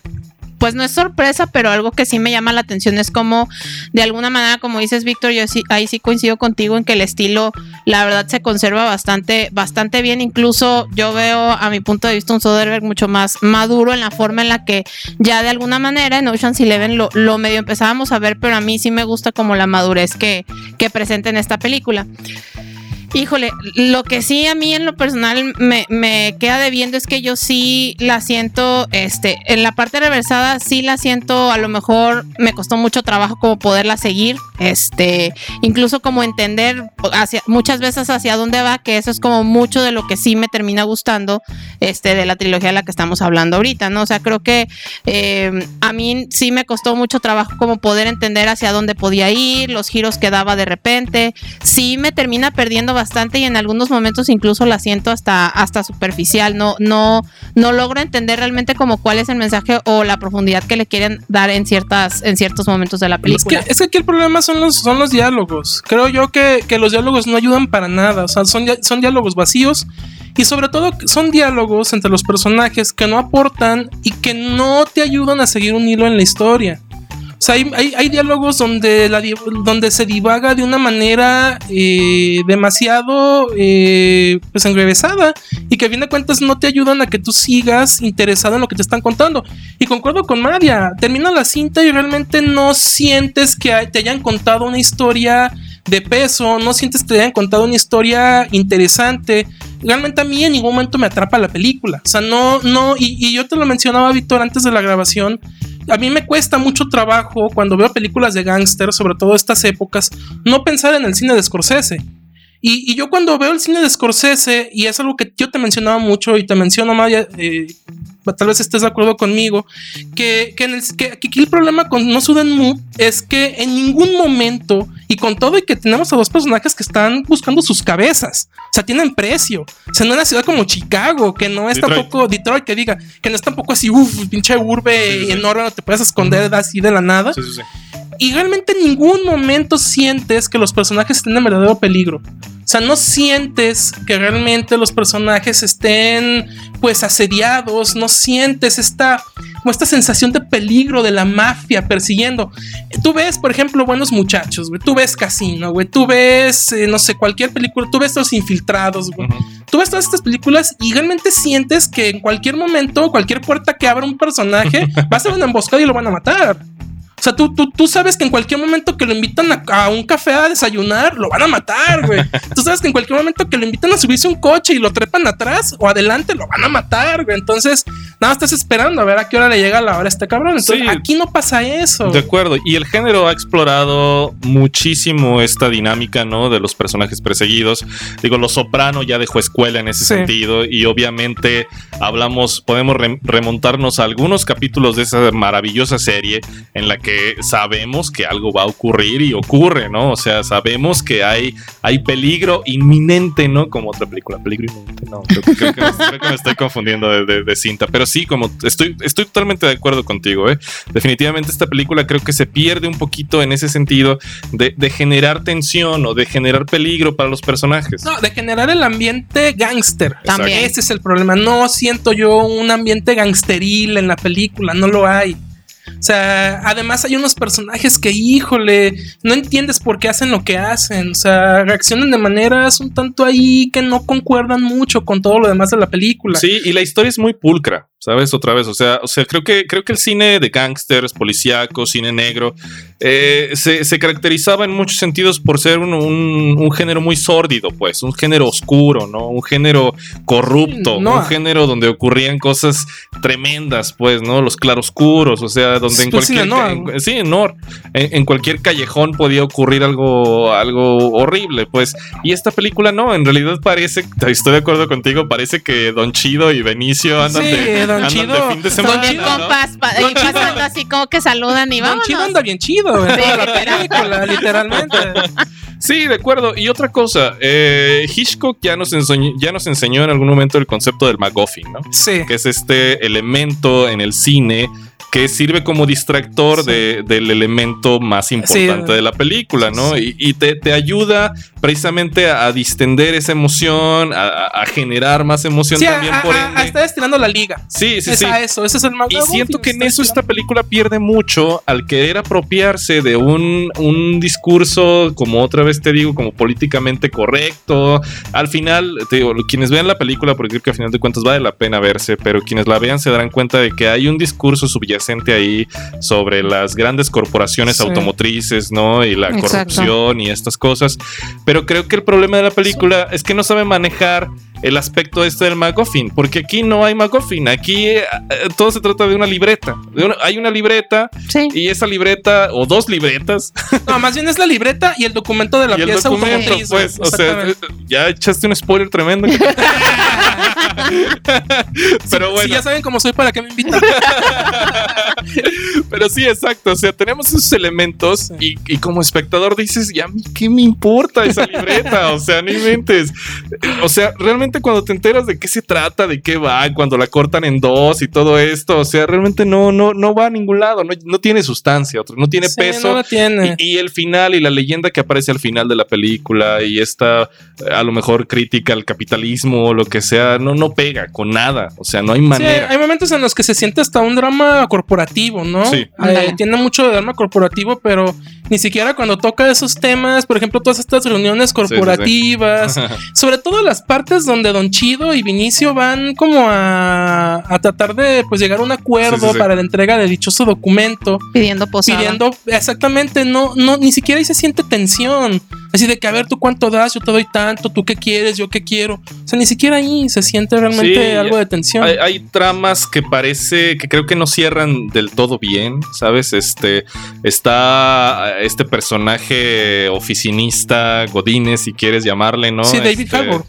Pues no es sorpresa, pero algo que sí me llama la atención es como, de alguna manera, como dices, Víctor, yo sí, ahí sí coincido contigo en que el estilo, la verdad, se conserva bastante, bastante bien. Incluso yo veo, a mi punto de vista, un Soderbergh mucho más maduro en la forma en la que ya de alguna manera en Ocean's Eleven lo, lo medio empezábamos a ver, pero a mí sí me gusta como la madurez que, que presenta en esta película. Híjole, lo que sí a mí en lo personal me, queda debiendo es que yo sí la siento, este, en la parte reversada sí la siento, a lo mejor me costó mucho trabajo como poderla seguir, este, incluso como entender hacia, muchas veces hacia dónde va, que eso es como mucho de lo que sí me termina gustando, este, de la trilogía de la que estamos hablando ahorita, ¿no? O sea, creo que eh, a mí sí me costó mucho trabajo como poder entender hacia dónde podía ir, los giros que daba de repente, sí me termina perdiendo bastante y en algunos momentos incluso la siento hasta, hasta superficial. No, no, no logro entender realmente como cuál es el mensaje o la profundidad que le quieren dar en ciertas, en ciertos momentos de la Es que, película. es que aquí el problema son los, son los diálogos. Creo yo que, que los diálogos no ayudan para nada. O sea, son, son diálogos vacíos. Y sobre todo son diálogos entre los personajes que no aportan y que no te ayudan a seguir un hilo en la historia. O sea, hay, hay- diálogos donde, donde se divaga de una manera eh, demasiado eh, pues enrevesada y que a fin de cuentas no te ayudan a que tú sigas interesado en lo que te están contando. Y concuerdo con María, termina la cinta y realmente no sientes que te hayan contado una historia de peso, no sientes que te hayan contado una historia interesante. Realmente a mí en ningún momento me atrapa la película. O sea, no, no, y yo te lo mencionaba, Víctor, antes de la grabación. A mí me cuesta mucho trabajo cuando veo películas de gángster, sobre todo estas épocas, no pensar en el cine de Scorsese. Y, yo cuando veo el cine de Scorsese, y es algo que yo te mencionaba mucho y te menciono, Maya, eh, tal vez estés de acuerdo conmigo, que, que, en el, que aquí el problema con No Sudden Move es que en ningún momento, y con todo y que tenemos a dos personajes que están buscando sus cabezas, o sea, tienen precio. O sea, en una ciudad como Chicago, que no es Detroit. tampoco Detroit, que diga, que no es tampoco así, uff, pinche urbe Sí, sí, sí. enorme, no te puedes esconder así de la nada. Sí, sí, sí. Y realmente en ningún momento sientes que los personajes estén en verdadero peligro. O sea, no sientes que realmente los personajes estén pues asediados, no sientes esta, como esta sensación de peligro de la mafia persiguiendo. Tú ves, por ejemplo, Buenos Muchachos, güey, tú ves Casino, güey, tú ves, eh, no sé, cualquier película, tú ves Los Infiltrados, güey. Tú ves todas estas películas y realmente sientes que en cualquier momento, cualquier puerta que abra un personaje, [laughs] va a ser una emboscada y lo van a matar. O sea, tú, tú, tú sabes que en cualquier momento que lo invitan a, a un café a desayunar, lo van a matar, güey. [laughs] tú sabes que en cualquier momento que lo invitan a subirse a un coche y lo trepan atrás o adelante, lo van a matar, güey. Entonces, nada, estás esperando a ver a qué hora le llega la hora a este cabrón. Entonces, Sí. aquí no pasa eso. De acuerdo, y el género ha explorado muchísimo esta dinámica, ¿no? De los personajes perseguidos. Digo, Los Soprano ya dejó escuela en ese Sí. sentido y obviamente hablamos, podemos rem- remontarnos a algunos capítulos de esa maravillosa serie en la que sabemos que algo va a ocurrir y ocurre, ¿no? O sea, sabemos que hay, hay peligro inminente, ¿no? Como otra película, peligro inminente, no, creo, que- creo que, me- creo que me estoy confundiendo de, de- de cinta, pero sí, como estoy, estoy totalmente de acuerdo contigo, ¿eh? Definitivamente esta película creo que se pierde un poquito en ese sentido de, de generar tensión o de generar peligro para los personajes. No, de generar el ambiente gángster. También. Ese es el problema. No siento yo un ambiente gangsteril en la película, no lo hay. O sea, además hay unos personajes que, híjole, no entiendes por qué hacen lo que hacen. O sea, reaccionan de maneras un tanto ahí que no concuerdan mucho con todo lo demás de la película. Sí, y la historia es muy pulcra, ¿sabes? Otra vez, o sea, o sea creo, que, creo que el cine de gángsters, policíaco, cine negro, eh, se, se caracterizaba en muchos sentidos por ser un, un- un género muy sórdido, pues, un género oscuro, ¿no? Un género corrupto, No. un género donde ocurrían cosas tremendas, pues, ¿no? Los claroscuros, o sea, donde en Pues cualquier... en- sí, en. En, en cualquier callejón podía ocurrir algo, algo horrible, pues. Y esta película no, en realidad parece, estoy de acuerdo contigo, parece que Don Chido y Benicio andan, Sí, de, Don andan Chido. de fin de Son semana. bien ¿no? compas, pa- y Don Chido- pasando así como que saludan y Don vamos. Chido anda bien chido en toda la película, literalmente. Sí, de acuerdo. Y otra cosa, eh, Hitchcock ya nos, enseñó, ya nos enseñó en algún momento el concepto del MacGuffin, ¿no? Sí. que es este elemento en el cine que sirve como distractor Sí. de- del elemento más importante Sí. de la película, ¿no? Y, y te, te ayuda precisamente a, distender esa emoción, a, generar más emoción también a- por a- estar estirando la liga. Sí, sí, es sí. a eso, ese es el más Y siento que en eso esta película pierde mucho al querer apropiarse de un, un discurso, como otra vez te digo, como políticamente correcto. Al final, te digo, quienes vean la película, porque creo que al final de cuentas vale la pena verse, pero quienes la vean se darán cuenta de que hay un discurso subyacente ahí sobre las grandes corporaciones Sí. automotrices, ¿no? Y la Exacto. corrupción y estas cosas. Pero creo que el problema de la película es que no sabe manejar el aspecto este del MacGuffin, porque aquí no hay MacGuffin, aquí eh, eh, todo se trata de una libreta. De una- hay una libreta Sí. y esa libreta, o dos libretas, [laughs] No, más bien es la libreta y el documento de la y el pieza documento, automotriz. pues, o sea, ya echaste un spoiler tremendo. [laughs] Pero Si bueno, ya saben cómo soy, ¿para qué me invitan? [laughs] pero sí, exacto, o sea, tenemos esos elementos y, y como espectador dices, ¿y a mí qué me importa esa libreta? O sea, no inventes. O sea, realmente cuando te enteras de qué se trata, de qué va, cuando la cortan en dos y todo esto, o sea, realmente no, no, no va a ningún lado, no, no tiene sustancia, otro, no tiene Sí, peso. No la tiene. Y, y el final y la leyenda que aparece al final de la película y esta eh, a lo mejor crítica al capitalismo o lo que sea, no, no pega con nada. O sea, no hay Sí, manera. hay momentos en los que se siente hasta un drama corporativo, ¿no? Sí. Eh, tiene mucho de drama corporativo, pero ni siquiera cuando toca esos temas, por ejemplo, todas estas reuniones corporativas, [laughs] sobre todo las partes donde Don Chido y Vinicio van como a, a tratar de pues llegar a un acuerdo Sí, sí, sí. para la entrega de dichoso documento. Pidiendo posada. pidiendo exactamente, no, no, ni siquiera ahí se siente tensión. Así de que, a ver, tú cuánto das, yo te doy tanto, tú qué quieres, yo qué quiero. O sea, ni siquiera ahí se siente realmente Sí, algo de tensión. Hay, hay tramas que parece que creo que no cierran del todo bien, ¿sabes? Este está este personaje oficinista, Godínez, si quieres llamarle, ¿no? sí, David Este, Harbour.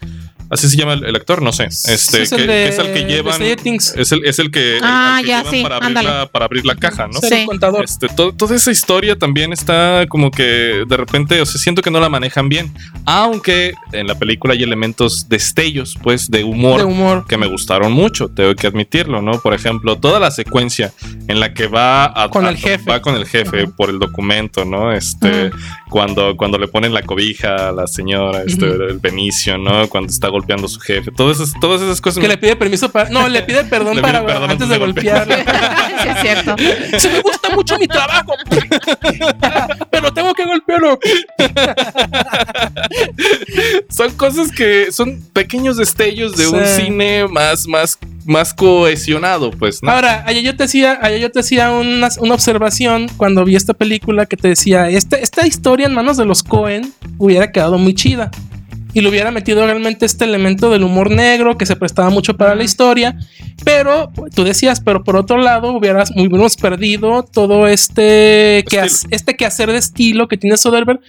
Así se llama el, el actor, no sé. Este, es que, el que de- es el que llevan. Es el, es el que, Ah, al que ya, llevan sí, para, abrir la, para abrir la caja, ¿no? Sí. Este, to- toda esa historia también está como que de repente, o sea, siento que no la manejan bien. Aunque en la película hay elementos destellos, pues, de humor, de humor. que me gustaron mucho, tengo que admitirlo, ¿no? Por ejemplo, toda la secuencia en la que va a- Con a- el jefe. va con el jefe por el documento, ¿no? Este, cuando, cuando le ponen la cobija a la señora, este, el Benicio, ¿no? Cuando está golpeando a su jefe, todas esas, todas esas cosas. Que me- le pide permiso para. No, le pide perdón [laughs] Le pide para perdón antes de golpearle. [laughs] sí, es cierto. Sí, me gusta mucho mi trabajo. [laughs] pero tengo que golpearlo. son cosas que son pequeños destellos de un cine más, más, más cohesionado, pues. ¿no? Ahora, ayer yo te hacía, ayer yo te hacía una, una observación cuando vi esta película que te decía, esta, esta historia en manos de los Cohen hubiera quedado muy chida. Y le hubiera metido realmente este elemento del humor negro que se prestaba mucho para la historia. Pero tú decías, pero por otro lado, hubieras, hubiéramos perdido todo este, que este quehacer de estilo que tiene Soderbergh.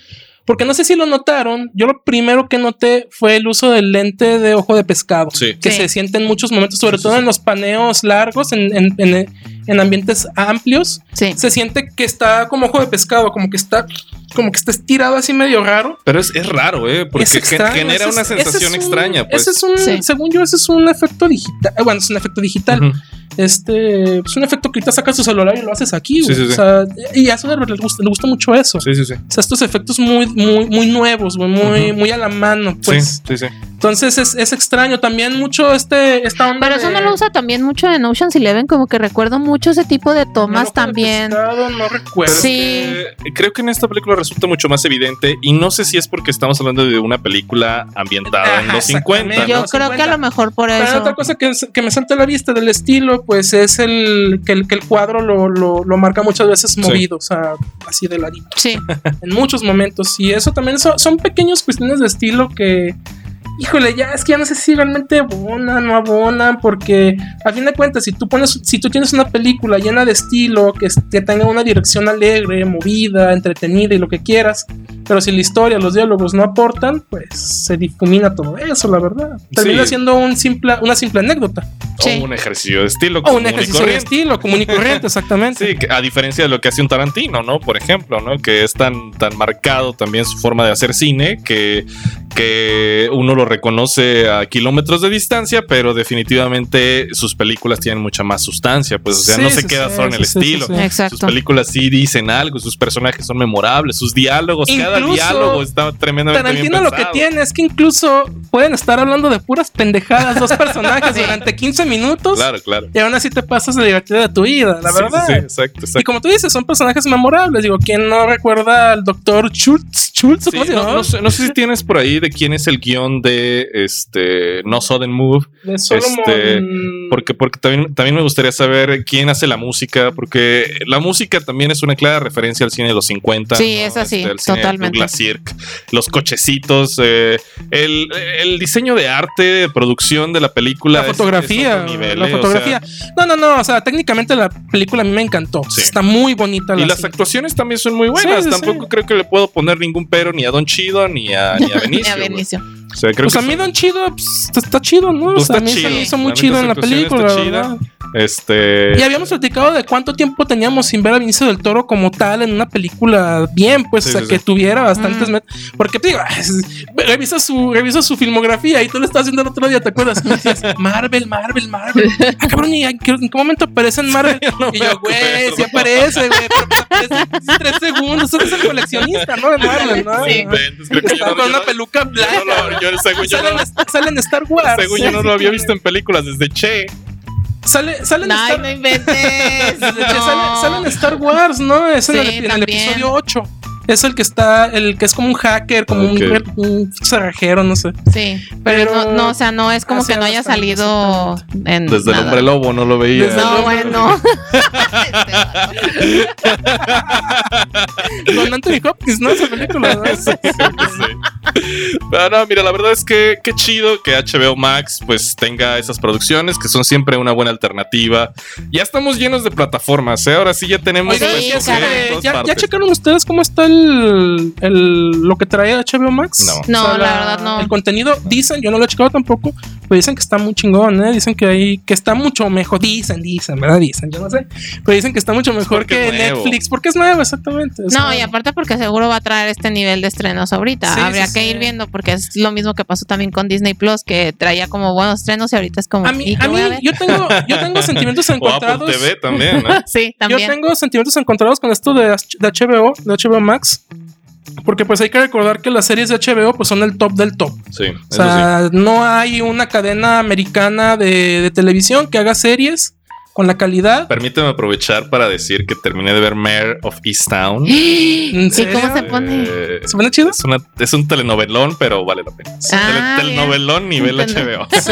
Porque no sé si lo notaron, yo lo primero que noté fue el uso del lente de ojo de pescado, Sí. que Sí. se siente en muchos momentos, sobre Sí, sí, todo sí. en los paneos largos, en, en- en- en ambientes amplios, Sí. se siente que está como ojo de pescado, como que está, como que está estirado así medio raro. Pero es, es raro, ¿eh? Porque Es gen- extraño, genera una sensación es un- extraña, pues. Ese es un, Sí. según yo, ese es un efecto digital. eh, Bueno, es un efecto digital. Este es un efecto que ahorita sacas tu celular y lo haces aquí. Sí, güey. sí, sí. O sea, y a Soderbergh le gusta, le gusta mucho eso. Sí, sí, sí. O sea, estos efectos muy, muy, muy nuevos, muy, muy a la mano, pues. sí, sí, sí. Entonces es, es extraño. También mucho este, esta onda. Pero eso de- no lo usa también mucho en Ocean's Eleven, como que recuerdo mucho ese tipo de tomas también. no recuerdo. Pero Sí. que creo que en esta película resulta mucho más evidente y no sé si es porque estamos hablando de una película ambientada en los 50. exactamente. Yo creo que a 50. lo mejor por Pero eso. otra cosa que, que me salta a la vista del estilo, pues es el que el, que el cuadro lo, lo, lo marca muchas veces movido, o sea, así de ladito, Sí. [laughs] en muchos momentos. Y eso también son, son pequeñas cuestiones de estilo que, híjole, ya es que ya no sé si realmente abonan, no abonan, porque a fin de cuentas, si tú pones, si tú tienes una película llena de estilo, que, tenga una dirección alegre, movida, entretenida y lo que quieras, pero si la historia, los diálogos no aportan, pues se difumina todo eso, la verdad. Termina Sí. siendo un simple, una simple anécdota. Sí. O un ejercicio de estilo. O un ejercicio de estilo, común y corriente, [laughs] exactamente. Sí, a diferencia de lo que hace un Tarantino, ¿no? Por ejemplo, ¿no? Que es tan, tan marcado también su forma de hacer cine que, que uno lo reconoce a kilómetros de distancia, pero definitivamente sus películas tienen mucha más sustancia, pues, o sea, Sí, no se sí, queda sí, solo en el estilo. sí, sí. Exacto. Sus películas sí dicen algo, sus personajes son memorables, sus diálogos, cada diálogo está tremendamente Tarantino bien lo que tiene es que incluso pueden estar hablando de puras pendejadas dos personajes [laughs] durante 15 minutos Claro, claro. y aún así te pasas la divertida de tu vida, la verdad. sí, exacto, Y exacto. como tú dices, son personajes memorables. Digo, ¿quién no recuerda al doctor Schultz? ¿Schultz? Sí, ¿Cómo se no, no sé, no sé si tienes por ahí de quién es el guion de este No Sudden Move. De este, Porque, porque también, también me gustaría saber quién hace la música, porque la música también es una clara referencia al cine de los 50. Sí, ¿no? es así, de totalmente. Douglas Sirk, los cochecitos, eh, el, el diseño de arte, de producción de la película. La es- es fotografía, nivel, la eh, o fotografía. no, no, no, o sea, técnicamente la película a mí me encantó. Sí. Está muy bonita y la las actuaciones también son muy buenas. Sí, sí, Tampoco sí. creo que le puedo poner ningún pero ni a Don Chido ni a, ni a [laughs] Benicio. A. Benicio. O sea, creo Pues que a mí Don Chido pues, está, chido, ¿no? Pues o sea, a mí se me hizo muy chido en la película, la verdad. Este. Y habíamos platicado de cuánto tiempo teníamos sin ver a Benicio del Toro como tal en una película bien, pues, Sí, o sea, sí, que sí. tuviera bastantes. Mm. Porque te digo, [laughs] revisa su, revisa su filmografía y tú lo estás viendo el otro día, ¿te acuerdas? Y decías, [laughs] Marvel, Marvel, Marvel. Ah, cabrón, ¿y en qué, en qué momento aparece en Marvel? no y yo, güey, sí aparece, güey, pero aparece tres segundos. Eres el coleccionista, ¿no? De Marvel, ¿no? Sí, inventes, creo que yo Está no- con yo una no- peluca blanca. Yo- según yo Sale no- en, sale en Star Wars. Según yo no lo había visto en películas desde Che. Sale, sale en Star no inventes. [laughs] No. sale, sale en Star Wars, ¿no? Es en, Sí, el, en el episodio 8. Es el que está, el que es como un hacker, como un- Ok. un, cerrajero, no sé. Sí, pero, Pero- no, no, o sea, no es como que no haya salido en Desde el nada. hombre lobo no lo veía. Desde No, el bueno. [laughs] Con Anthony Hopkins, ¿no? Esa película, ¿no? [laughs] Sí, sí. Pero no, mira, la verdad es que qué chido que HBO Max pues tenga esas producciones que son siempre una buena alternativa. Ya estamos llenos de plataformas, ¿eh? Ahora sí ya tenemos Sí, ya, pues, todas ¿ya, ya partes. checaron ustedes cómo está el, el- lo que trae HBO Max? No. No, la verdad no. El contenido, dicen, yo no lo he checado tampoco, pero dicen que está muy chingón, ¿eh? Dicen que hay, que está mucho mejor, dicen, dicen, ¿verdad? Dicen, yo no sé, pero dicen que está mucho mejor que. Netflix, porque es nuevo, exactamente. No, y aparte porque seguro va a traer este nivel de estrenos ahorita. Sí, Habría sí, que sí. ir viendo porque es lo mismo que pasó también con Disney Plus, que traía como buenos estrenos y ahorita es como. A mí, yo tengo, yo tengo [laughs] sentimientos O Apple encontrados. TV también, ¿no? [laughs] sí, Yo tengo sentimientos encontrados con esto de, de HBO, de HBO Max. Porque pues hay que recordar que las series de HBO pues son el top del top. Sí, O sí. sea, no hay una cadena americana de, de televisión que haga series con la calidad. Permíteme aprovechar para decir que terminé de ver Mayor of Easttown. [gasps] ¿En ¿Y cómo se pone? Eh, ¿Se pone chido? es, una- es un telenovelón, pero vale la pena. Es un Ah, tele- telenovelón nivel. HBO. [laughs] Sí.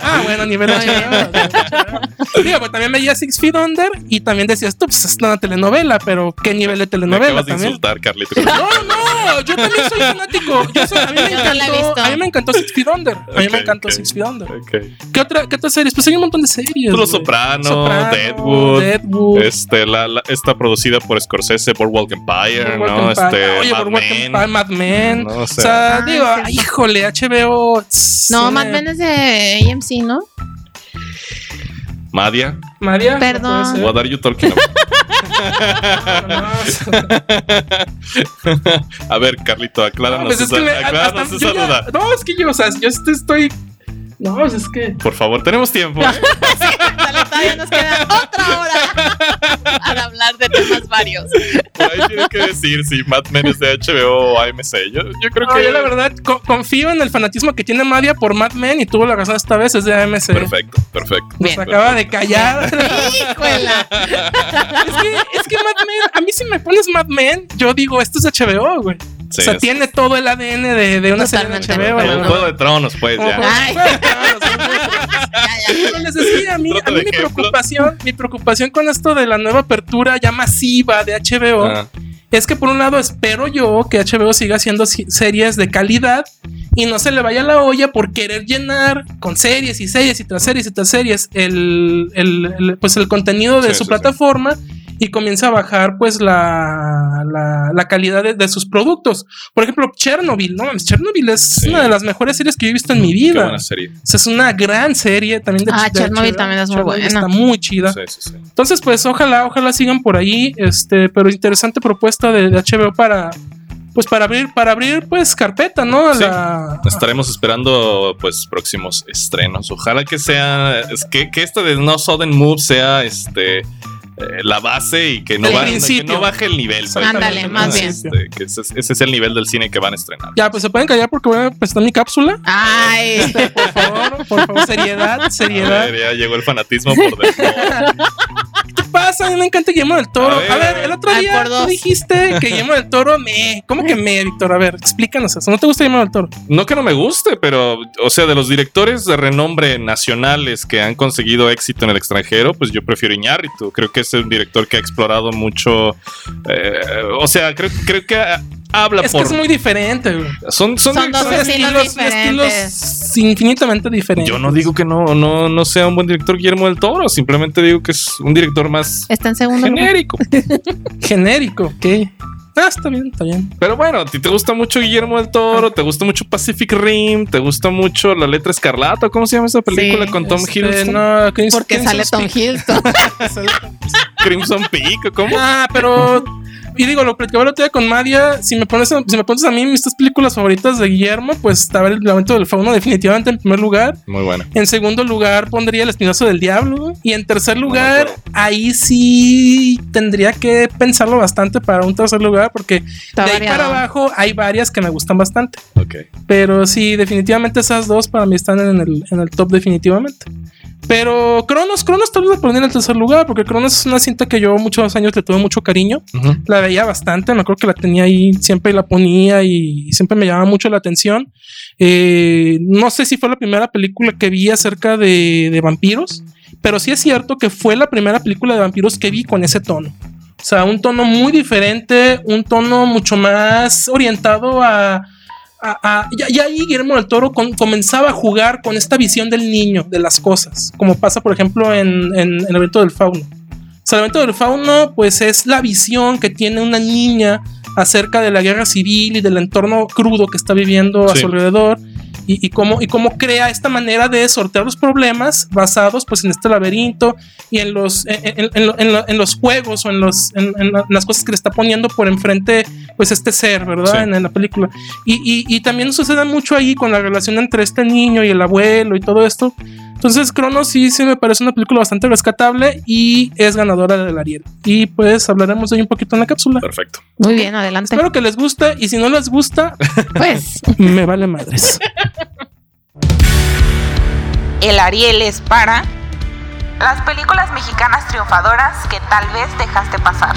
Ah, bueno, nivel Muy HBO. Digo, pues también veía Six Feet Under y también decías tú, pues es una telenovela, pero ¿qué nivel de Me telenovela acabas de también? insultar, Carlito. No, no, yo también soy fanático. Yo soy- a, mí me Yo no encantó, visto. a mí me encantó Six Feet Under. A mí me encantó ok. Six Feet Under. ¿Qué otra, ¿Qué otras series? Pues hay un montón de series. Los. Soprano, Soprano, Deadwood, Deadwood. Este, la, la- está producida por Scorsese, Boardwalk Empire, Boardwalk ¿no? Empire. Este, Oye, Mad Boardwalk Men. Empire, Mad Men. No, o o sea- Ah, digo, híjole, HBO. No, Mad Men es de AMC, ¿no? Madia, María. Perdón. what are you talking about? A ver, Carlito, acláranos, pues es que esa, me- acláranos hasta- esa yo ya- duda. No, es que yo, o sea, yo estoy. No, pues es que. Por favor, tenemos tiempo. ¿eh? [laughs] Dale, todavía nos queda otra hora [laughs] para hablar de temas varios. Por ahí que decir si Mad Men es de HBO o AMC. Yo, yo creo No, que. yo la verdad co- confío en el fanatismo que tiene Madia por Mad Men y tuvo la razón esta vez, es de AMC. Perfecto, perfecto. Nos Bien. acaba de callar. [laughs] Híjola. es, que, es que Mad Men, a mí si me pones Mad Men, yo digo, esto es HBO, güey. Sí, o sea, es- tiene todo el ADN de, de una serie de. HBO. Como un juego de tronos, pues, ya. Ay. [laughs] Pero les decía, a mí, a mi preocupación, mi preocupación con esto de la nueva apertura ya masiva de HBO Ah, es que por un lado espero yo que HBO siga haciendo series de calidad y no se le vaya la olla por querer llenar con series y series y tras series y tras series el, el- el- pues el contenido de Sí, su sí, plataforma y comienza a bajar pues la, la, la calidad de, de sus productos. Por ejemplo, Chernobyl, no Chernobyl es Sí. una de las mejores series que yo he visto en mi qué vida. buena serie. O sea, es una gran serie también de Ah, de Chernobyl también es muy Chernobyl buena. Está muy chida. Sí, sí, sí. Entonces, pues ojalá, ojalá sigan por ahí. Este, pero interesante propuesta de, de HBO para. Pues para abrir, para abrir, pues, carpeta, ¿no? A Sí. la- Estaremos esperando pues próximos estrenos. Ojalá que sea es que, que esto de No Sudden Move sea este eh, la base y que no, que baje el nivel. Ándale, más bien. Este, que ese, es- ese es el nivel del cine que van a estrenar. Ya, pues se pueden callar porque voy a presentar mi cápsula. Ay, Este, por favor, por favor, seriedad, seriedad. ver, ya llegó el fanatismo por dentro. [laughs] ¿Qué pasa? A mí me encanta Guillermo del Toro. A ver, A ver, el otro día tú dijiste que Guillermo del Toro me. ¿Cómo que me, Víctor? A ver, explícanos eso. ¿No te gusta Guillermo del Toro? No que no me guste, pero, o sea, de los directores de renombre nacionales que han conseguido éxito en el extranjero, pues yo prefiero Iñárritu. Creo que es un director que ha explorado mucho. eh, o sea, creo, creo que habla Es que por. es muy diferente, güey. son, son, Son dos son- estilos infinitamente diferentes. Yo no digo que no, no, no sea un buen director Guillermo del Toro, simplemente digo que es un director más está en segundo lugar. genérico. [laughs] genérico, ok. Ah, está bien, está bien. Pero bueno, a ti te gusta mucho Guillermo del Toro, te gusta mucho Pacific Rim, te gusta mucho La Letra Escarlata, ¿cómo se llama esa película Sí, con Tom Este, Hiddleston? no, Crimson- Porque Crimson sale Tom. [laughs] Hiddleston. [laughs] Crimson Peak, ¿cómo? Ah, pero. Y digo, lo platicaba el otro día con Madia. Si me pones, si me pones a mí mis tres películas favoritas de Guillermo, pues estaba el lamento del fauno, definitivamente en primer lugar. Muy buena. En segundo lugar, pondría El Espinoso del Diablo. Y en tercer lugar, ahí sí tendría que pensarlo bastante para un tercer lugar, porque Está de ahí variado. para abajo hay varias que me gustan bastante. Ok. Pero sí, definitivamente esas dos para mí están en el, en el top definitivamente. Pero Cronos, Cronos tal vez la pondría en el tercer lugar, porque Cronos es una cinta que yo muchos años le tuve mucho cariño. La veía bastante, me acuerdo que la tenía ahí, siempre la ponía y siempre me llamaba mucho la atención. Eh, no sé si fue la primera película que vi acerca de, de vampiros, pero sí es cierto que fue la primera película de vampiros que vi con ese tono. O sea, un tono muy diferente, un tono mucho más orientado a... a- a- ya, ya ahí Guillermo del Toro con- comenzaba a jugar con esta visión del niño, de las cosas, como pasa por ejemplo en, en- en el evento del fauno. O sea, el evento del fauno, pues es la visión que tiene una niña acerca de la guerra civil y del entorno crudo que está viviendo a su alrededor. Y, y cómo, y cómo crea esta manera de sortear los problemas basados pues en este laberinto y en los, en, en- en lo- en lo- en los juegos o en, los, las cosas que le está poniendo por enfrente pues este ser, ¿verdad? Sí. En la película. Y, y- y también sucede mucho ahí con la relación entre este niño y el abuelo y todo esto. Entonces, Cronos sí, sí me parece una película bastante rescatable y es ganadora del Ariel. Y pues hablaremos de ella un poquito en la cápsula. Perfecto. Muy bien, adelante. Espero que les guste y si no les gusta, [laughs] Pues, me vale madres. El Ariel es para Las películas mexicanas triunfadoras que tal vez dejaste pasar.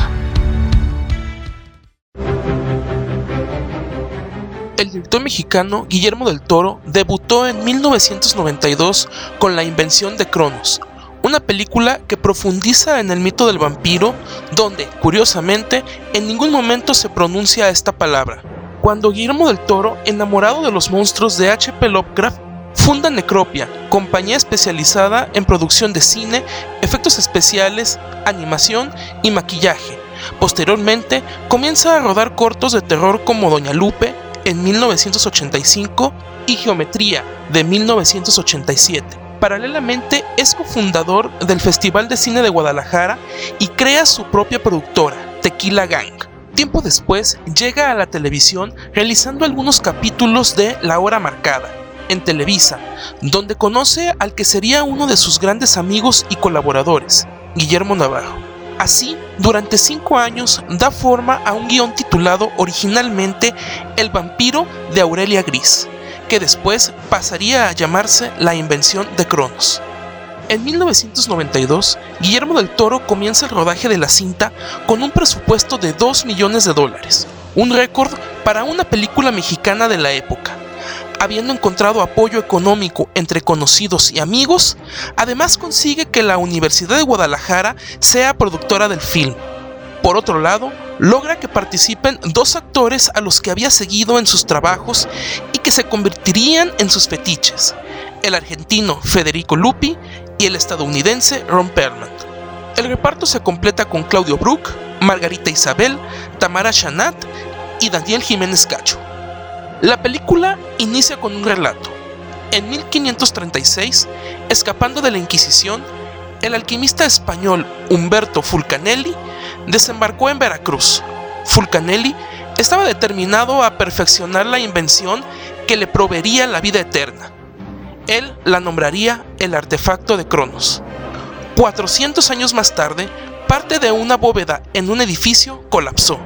El director mexicano Guillermo del Toro debutó en 1992 con La invención de Cronos, una película que profundiza en el mito del vampiro, donde, curiosamente, en ningún momento se pronuncia esta palabra. Cuando Guillermo del Toro, enamorado de los monstruos de H.P. Lovecraft, funda Necropia, compañía especializada en producción de cine, efectos especiales, animación y maquillaje. Posteriormente, comienza a rodar cortos de terror como Doña Lupe en 1985 y Geometría de 1987. Paralelamente es cofundador del Festival de Cine de Guadalajara y crea su propia productora, Tequila Gang. Tiempo después llega a la televisión realizando algunos capítulos de La Hora Marcada, en Televisa, donde conoce al que sería uno de sus grandes amigos y colaboradores, Guillermo Navarro. Así, durante cinco años da forma a un guion titulado originalmente El vampiro de Aurelia Gris, que después pasaría a llamarse La invención de Cronos. En 1992, Guillermo del Toro comienza el rodaje de la cinta con un presupuesto de 2 millones de dólares, un récord para una película mexicana de la época. Habiendo encontrado apoyo económico entre conocidos y amigos, además consigue que la Universidad de Guadalajara sea productora del film. Por otro lado, logra que participen dos actores a los que había seguido en sus trabajos y que se convertirían en sus fetiches, el argentino Federico Lupi y el estadounidense Ron Perlman. El reparto se completa con Claudio Brook, Margarita Isabel, Tamara Chanat y Daniel Jiménez Cacho. La película inicia con un relato. En 1536, escapando de la Inquisición, el alquimista español Humberto Fulcanelli desembarcó en Veracruz. Fulcanelli estaba determinado a perfeccionar la invención que le proveería la vida eterna. Él la nombraría el artefacto de Cronos. 400 años más tarde, parte de una bóveda en un edificio colapsó.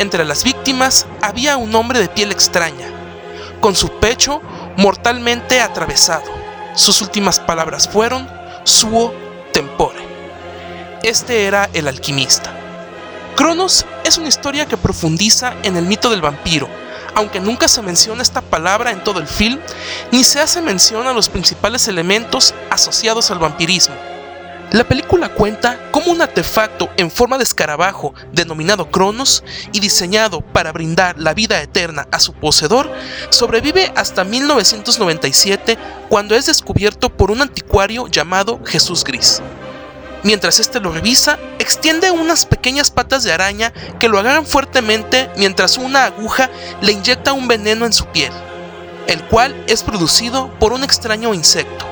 Entre las víctimas había un hombre de piel extraña, con su pecho mortalmente atravesado. Sus últimas palabras fueron suo tempore. Este era el alquimista. Cronos es una historia que profundiza en el mito del vampiro, aunque nunca se menciona esta palabra en todo el film, ni se hace mención a los principales elementos asociados al vampirismo. La película cuenta cómo un artefacto en forma de escarabajo denominado Cronos y diseñado para brindar la vida eterna a su poseedor sobrevive hasta 1997 cuando es descubierto por un anticuario llamado Jesús Gris. Mientras este lo revisa, extiende unas pequeñas patas de araña que lo agarran fuertemente mientras una aguja le inyecta un veneno en su piel, el cual es producido por un extraño insecto.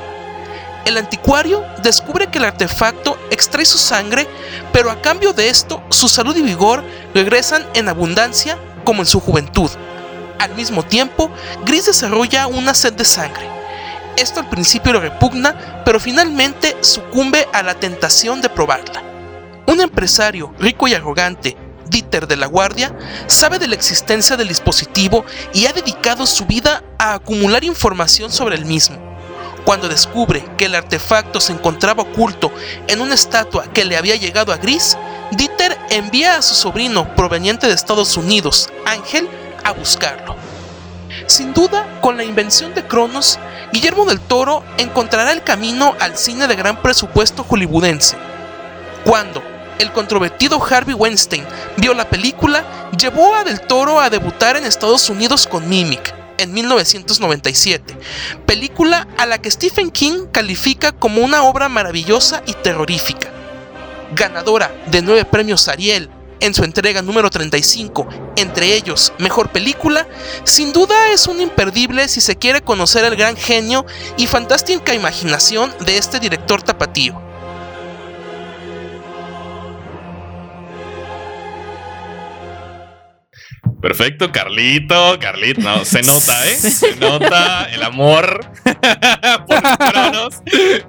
El anticuario descubre que el artefacto extrae su sangre, pero a cambio de esto, su salud y vigor regresan en abundancia como en su juventud. Al mismo tiempo, Gris desarrolla una sed de sangre. Esto al principio lo repugna, pero finalmente sucumbe a la tentación de probarla. Un empresario rico y arrogante, Dieter de la Guardia, sabe de la existencia del dispositivo y ha dedicado su vida a acumular información sobre el mismo. Cuando descubre que el artefacto se encontraba oculto en una estatua que le había llegado a Gris, Dieter envía a su sobrino proveniente de Estados Unidos, Ángel, a buscarlo. Sin duda, con la invención de Cronos, Guillermo del Toro encontrará el camino al cine de gran presupuesto hollywoodense. Cuando el controvertido Harvey Weinstein vio la película, llevó a Del Toro a debutar en Estados Unidos con Mimic en 1997, película a la que Stephen King califica como una obra maravillosa y terrorífica. Ganadora de nueve premios Ariel en su entrega número 35, entre ellos Mejor Película, sin duda es un imperdible si se quiere conocer el gran genio y fantástica imaginación de este director tapatío. Perfecto, Carlito, Carlito, no, se nota, ¿eh? Se nota el amor [laughs] por Cronos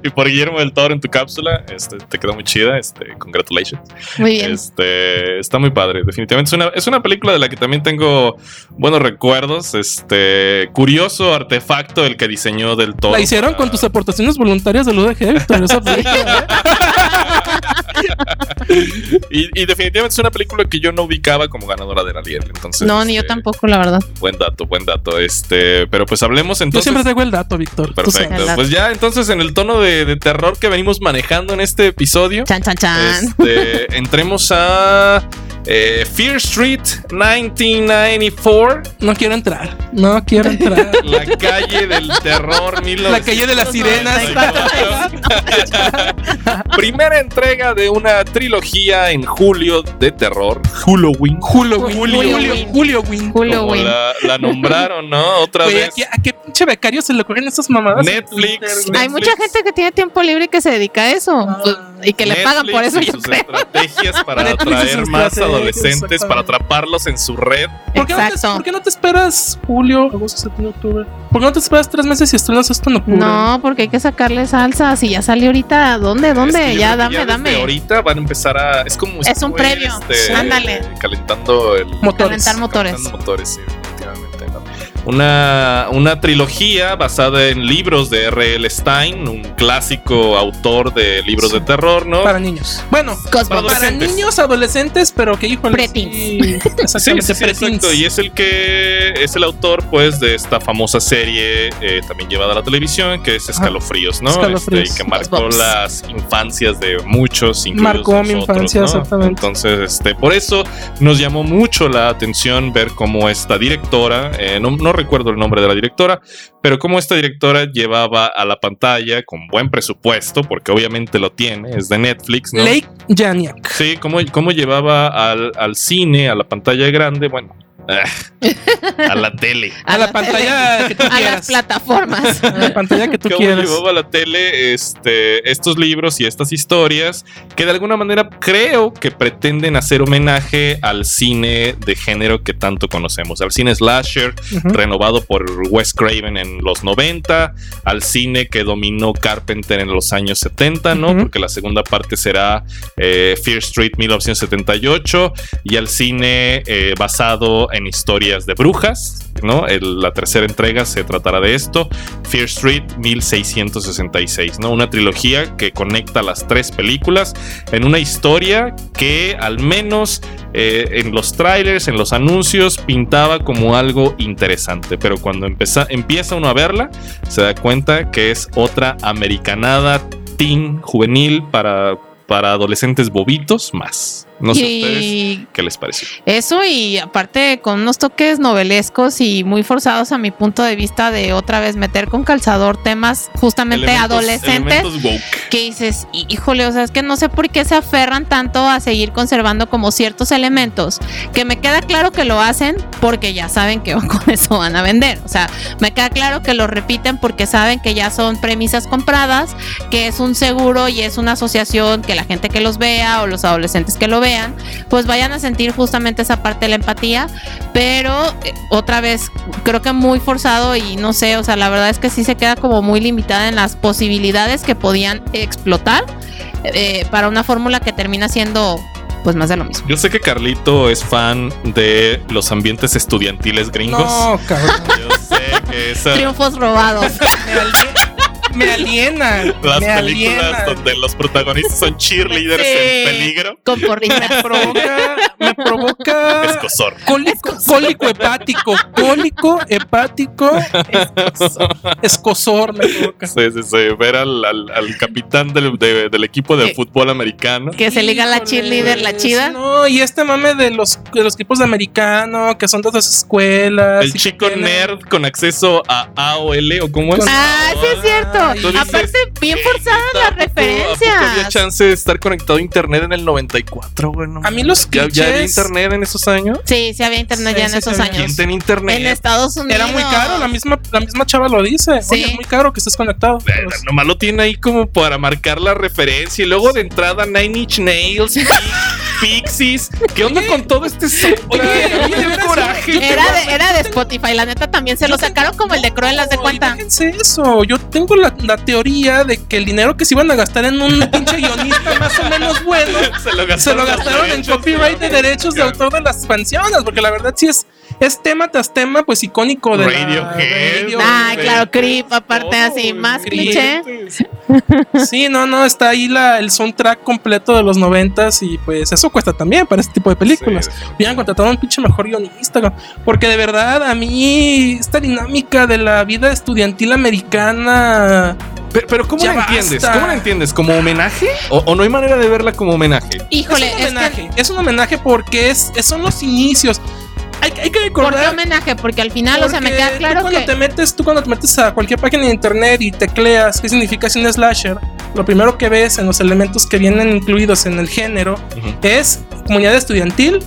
y por Guillermo del Toro en tu cápsula. Este, te quedó muy chida. Este, congratulations. Muy bien. Este, está muy padre. Definitivamente es una, es una película de la que también tengo buenos recuerdos. Este, curioso artefacto el que diseñó del Toro. La hicieron para- con tus aportaciones voluntarias del UDG, Víctor. esa película, [laughs] ¿eh? [laughs] [laughs] y, y definitivamente es una película que yo no ubicaba como ganadora de la Liebre. Entonces, No, ni yo este, tampoco, la verdad. Buen dato, buen dato. Este, pero pues hablemos Yo entonces. siempre traigo el dato, Víctor. Perfecto. Pues ya, entonces, en el tono de, de terror que venimos manejando en este episodio, Chan, chan, chan. este, entremos a eh, Fear Street 1994, No quiero entrar. No quiero entrar. [laughs] la calle del terror. La calle de las sirenas. 1994. Primera entrega de una trilogía en julio de terror. Halloween. Julio Julio Julio Win. Julio Win. Julio Como Win. la, la nombraron, ¿no? Otra ¿a vez. qué, a qué pinche becario se le ocurren esas mamadas? Netflix. Hay mucha gente que tiene tiempo libre y que se dedica a eso. pues, y que le pagan por eso, yo sus creo. estrategias para atraer más estrategias, adolescentes, para atraparlos en su red. ¿Por qué, no te, Exacto. ¿Por qué no te esperas julio, agosto, septiembre, octubre? ¿Por qué no te esperas tres meses y estrenas esto en octubre? No, porque hay que sacarle salsa. Si ya salió ahorita, ¿dónde? Es ¿Dónde? que yo ya, que dame, desde dame. Ahorita van a empezar a. Es como. Es un previo. Ándale. Calentando el. Motores. Calentar motores. calentando motores, sí, definitivamente. Una, una trilogía basada en libros de R.L. Stein, un clásico autor de libros de terror, ¿no? Para niños. Bueno, para niños, adolescentes, pero que híjole. Preteens. sí, [laughs] Sí, sí, exacto. Y es el que es el autor, pues, de esta famosa serie eh, también llevada a la televisión, que es Escalofríos, ¿no? Escalofríos. Este, y que marcó las infancias de muchos, Marcó mi infancia, ¿no? exactamente. Entonces, este, por eso nos llamó mucho la atención ver cómo esta directora, eh, no, no recuerdo el nombre de la directora, pero cómo esta directora llevaba a la pantalla con buen presupuesto, porque obviamente lo tiene, es de Netflix, ¿no? Lake Janiak. Sí, cómo, cómo llevaba al, al cine, a la pantalla grande, bueno, [laughs] a la tele. A la pantalla que tú a las plataformas. A la pantalla que tú Cómo quieras. llevaba a la tele este, estos libros y estas historias que de alguna manera creo que pretenden hacer homenaje al cine de género que tanto conocemos, al cine slasher renovado por Wes Craven en los 90, al cine que dominó Carpenter en los años 70, ¿no? Porque la segunda parte será eh, Fear Street 1978 y al cine eh, basado en historias de brujas, ¿no? La tercera entrega se tratará de esto, Fear Street 1666, ¿no? Una trilogía que conecta las tres películas en una historia que al menos eh, en los trailers, en los anuncios, pintaba como algo interesante. Pero cuando empeza- empieza uno a verla, se da cuenta que es otra americanada teen juvenil para, para adolescentes bobitos más. No sé ustedes y qué les pareció. eso y aparte con unos toques novelescos y muy forzados a mi punto de vista de otra vez meter con calzador temas justamente Elementos- adolescentes elementos que dices, "Hí- híjole, o sea, es que no sé por qué se aferran tanto a seguir conservando como ciertos elementos, que me queda claro que lo hacen porque ya saben que [laughs] con eso van a vender, o sea, me queda claro que lo repiten porque saben que ya son premisas compradas, que es un seguro y es una asociación que la gente que los vea o los adolescentes que lo vean, pues vayan a sentir justamente esa parte de la empatía, pero eh, otra vez creo que muy forzado y no sé, o sea, la verdad es que sí se queda como muy limitada en las posibilidades que podían explotar eh, para una fórmula que termina siendo pues más de lo mismo. Yo sé que Carlito es fan de los ambientes estudiantiles gringos. No, cabrón. Yo sé que esa, Triunfos robados. [laughs] Me aliena. Me aliena. las me películas donde los protagonistas son cheerleaders Sí. en peligro. Con porrita. Me provoca. Me provoca. Escosor. Cólico, cólico hepático, cólico hepático, escosor me provoca. Sí, sí, sí. Ver al, al- al capitán del, de- del equipo de fútbol americano. Que se liga la cheerleader, la chida. No, y este mame de los, de los equipos de americano, que son de otras escuelas. El chico tienen- nerd con acceso a AOL o cómo es. Ah, sí es cierto. Dices, Aparte, bien "Ey, forzadas ¿a las poco- ¿A poco había chance de estar conectado a internet en el 94, güey? No A mí los ¿Ya, ya había clichés- internet en esos años? Sí, sí había internet Sí, ya en esos sí. ¿Quién años. tenía internet? En Estados Unidos. Era muy caro, la misma, la misma chava lo dice. Sí. Oye, es muy caro que estés conectado. Eh, Nomás lo tiene ahí como para marcar la referencia. Y luego de entrada Nine Inch Nails. [laughs] Pixies. ¿Qué onda con todo este? Oye, oye, coraje. Era de, era de Spotify, la neta también se lo sacaron como el de Cruelas de cuenta. déjense eso. Yo tengo la, la teoría de que el dinero que se iban a gastar en un pinche guionista más o menos bueno Se [laughs] lo se lo gastaron en copyright de derechos de autor de las expansiones, porque la verdad sí es, es tema tras tema, pues icónico de la- Radiohead. radio- Ah, de- claro, Creep, aparte todo, así, más Creep. cliché. [laughs] Sí, no, no, está ahí la, el soundtrack completo de los noventas y pues eso cuesta también para este tipo de películas. Sí. Hubieran contratado a un pinche mejor guionista, porque de verdad a mí esta dinámica de la vida estudiantil americana... Pero, pero ¿cómo Ya la entiendes? ¿Cómo la entiendes? ¿Como homenaje? ¿O, o no hay manera de verla como homenaje? Híjole, es un es homenaje, que. es un homenaje porque es, es- son los inicios. Hay, hay que ¿Por qué recordar... homenaje? Porque al final, o sea, me Porque queda claro tú cuando que. te metes, tú cuando te metes a cualquier página de internet y tecleas qué significa un slasher, lo primero que ves en los elementos que vienen incluidos en el género es comunidad estudiantil,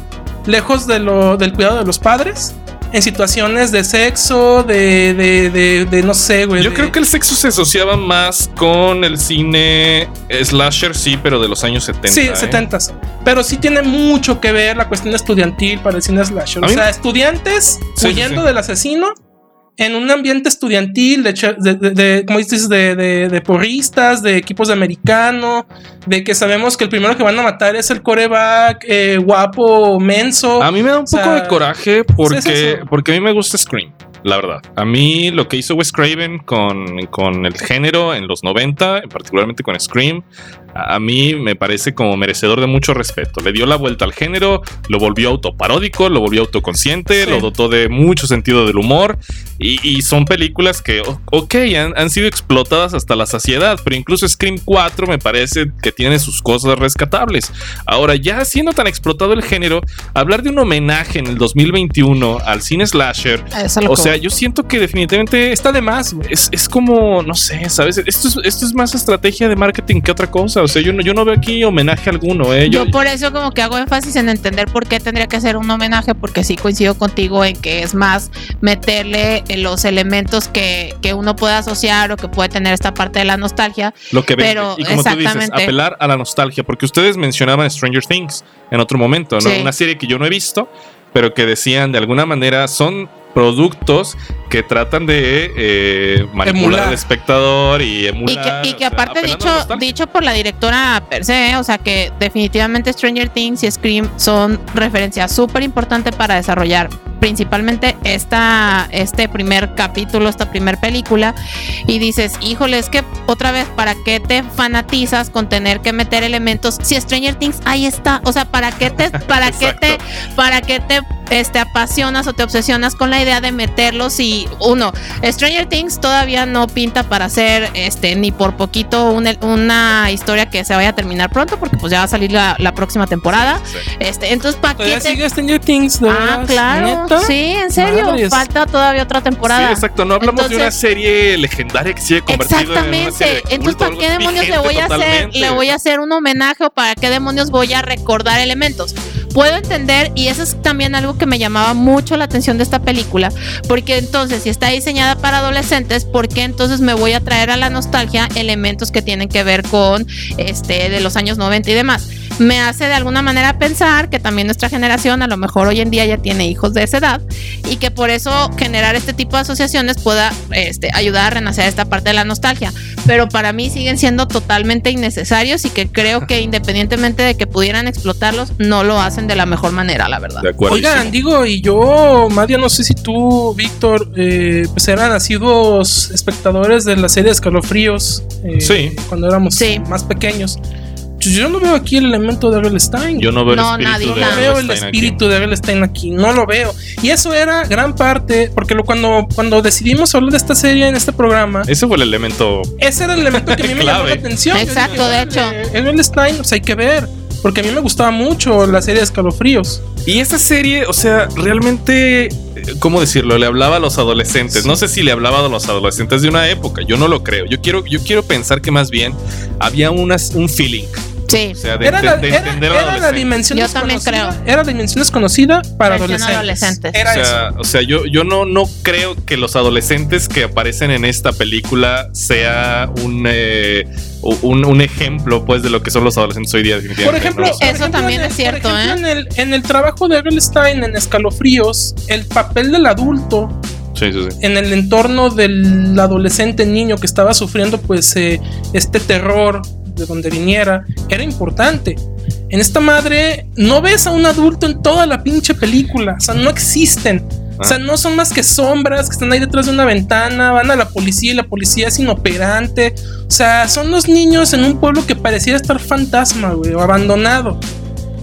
lejos de lo, del cuidado de los padres, en situaciones de sexo, de, de, de, de no sé, güey. Yo creo que el sexo se asociaba más con el cine slasher, sí, pero de los años 70. Sí, ¿eh? 70 Pero sí tiene mucho que ver la cuestión estudiantil para el cine slasher. O sea, estudiantes Sí, huyendo sí, sí. del asesino en un ambiente estudiantil, de, de, de- de- ¿cómo dices? De, porristas, de equipos de americano, de que sabemos que el primero que van a matar es el coreback eh, guapo, menso. A mí me da un O sea, poco de coraje porque, es eso. porque a mí me gusta Scream. La verdad, a mí lo que hizo Wes Craven con, con el género en los 90, particularmente con Scream, a a mí me parece como merecedor de mucho respeto. Le dio la vuelta al género, lo volvió autoparódico, lo volvió autoconsciente, Sí. lo dotó de mucho sentido del humor. Y, y son películas que, ok, han, han sido explotadas hasta la saciedad, pero incluso Scream 4 me parece que tiene sus cosas rescatables. Ahora, ya siendo tan explotado el género, hablar de un homenaje en el 2021 al cine slasher, lo o que sea, yo siento que definitivamente Está de más, es, es como, no sé, ¿sabes? Esto es, esto es más estrategia de marketing que otra cosa. O sea, yo no, yo no veo aquí homenaje alguno, ¿eh? Yo por eso como que hago énfasis en entender por qué tendría que ser un homenaje, porque sí coincido contigo en que es más meterle eh, los elementos que, que uno puede asociar o que puede tener esta parte de la nostalgia. lo que pero y como tú dices, exactamente. apelar a la nostalgia, porque ustedes mencionaban Stranger Things en otro momento, ¿no? Sí. Una serie que yo no he visto, pero que decían de alguna manera son productos que tratan de eh, manipular Emular. al espectador y Y emular. que, y que aparte dicho, dicho por la directora per se, o sea que definitivamente Stranger Things y Scream son referencias súper importantes para desarrollar principalmente esta, este primer capítulo, esta primer película, y dices, híjole, es que otra vez, ¿para qué te fanatizas con tener que meter elementos? Si Stranger Things ahí está, o sea, ¿para qué te, para qué te, [laughs] para qué te este, apasionas o te obsesionas con la idea de meterlos y uno, Stranger Things todavía no pinta para hacer este ni por poquito una, una historia que se vaya a terminar pronto porque pues ya va a salir la, la próxima temporada. Sí. Este, entonces ¿para qué te- sigue Stranger Things, ¿de Ah, claro. ¿Neta? Sí, en serio, falta todavía otra temporada. Sí, exacto. No hablamos de una serie legendaria que se haya convertido en una Exactamente. serie de culto, Entonces, ¿para qué demonios le voy a hacer? Le voy a hacer un homenaje o para qué demonios voy a recordar elementos. Puedo entender, y eso es también algo que me llamaba mucho la atención de esta película, porque entonces, si está diseñada para adolescentes, ¿por qué entonces me voy a traer a la nostalgia elementos que tienen que ver con este de los años 90 y demás? Me hace de alguna manera pensar que también nuestra generación a lo mejor hoy en día ya tiene hijos de esa edad y que por eso generar este tipo de asociaciones pueda este, ayudar a renacer esta parte de la nostalgia. Pero para mí siguen siendo totalmente innecesarios y que creo que [laughs] independientemente de que pudieran explotarlos, no lo hacen de la mejor manera, la verdad. De acuerdo. Oigan, digo, y yo, Madia, no sé si tú, Víctor, eh, pues eran nacidos espectadores de la serie Escalofríos. eh, Sí. Cuando éramos Sí. más pequeños. Pues Yo no veo aquí el elemento de Abel Stein. Yo no veo No, el espíritu nadie, de no nada. veo el espíritu de Abel Stein aquí, no lo veo. Y eso era gran parte, porque lo, cuando, cuando decidimos hablar de esta serie en este programa, Ese fue el elemento. ese era el elemento que a mí me llamó la [laughs] atención. Exacto, dije, de hecho. "Órale, Abel Stein, pues hay que ver. Porque a mí me gustaba mucho la serie de Escalofríos. Y esa serie, o sea, realmente, eh, ¿cómo decirlo? Le hablaba a los adolescentes. No sé si le hablaba a los adolescentes de una época. Yo no lo creo. Yo quiero, yo quiero pensar que más bien había unas, un feeling. Sí. O sea, de, Era la, de- de era- entender al era la dimensión Yo también desconocida. Era la dimensión desconocida para adolescentes. adolescentes. Era O eso. sea, o sea, yo, yo no, no creo que los adolescentes que aparecen en esta película sea un, eh, un, un ejemplo pues de lo que son los adolescentes hoy día Por definitivamente. ejemplo, ¿no? O sea, Eso por ejemplo, también en el- es cierto, por ejemplo, ¿eh? En el, en el trabajo de Stein en Escalofríos, el papel del adulto sí, sí, sí. en el entorno del adolescente niño que estaba sufriendo pues eh, este terror de donde viniera era importante. En esta madre no ves a un adulto en toda la pinche película, o sea, no existen. O sea, no son más que sombras que están ahí detrás de una ventana, van a la policía y la policía es inoperante. O sea, son los niños en un pueblo que pareciera estar fantasma, güey, o abandonado.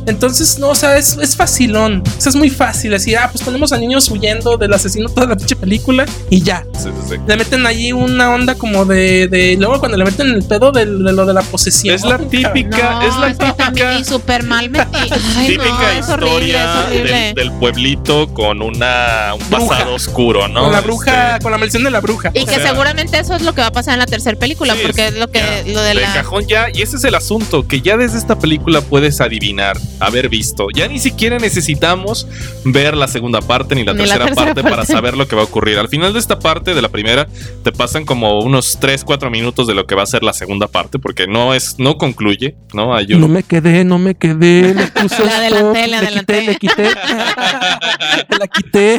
Entonces, no, o sea, es, es facilón. O sea, es muy fácil decir, ah, pues ponemos a niños huyendo del asesino toda la pinche película y ya. Sí, sí, sí. Le meten allí una onda como de. de luego, cuando le meten el pedo del- de, lo de la posesión. Es la típica, No, es la típica, y súper mal metido. [laughs] Ay, típica no, es horrible, historia es horrible. del, del pueblito con una, un Bruja. pasado oscuro, ¿no? Con la bruja, Este, con la maldición de la bruja. Y o que sea- seguramente eso es lo que va a pasar en la tercera película, Sí, porque es- es lo que ya, lo de de la cajón ya, y ese es el asunto, que ya desde esta película puedes adivinar, haber visto. Ya ni siquiera necesitamos ver la segunda parte ni la, Ni la tercera, parte, para saber lo que va a ocurrir. Al final de esta parte, de la primera, te pasan como unos 3, 4 minutos de lo que va a ser la segunda parte, porque no es, no concluye, ¿no? Hay un- No me quedé, no me quedé. Le puse [laughs] La adelanté, la le adelanté. quité, le quité. [laughs] la quité.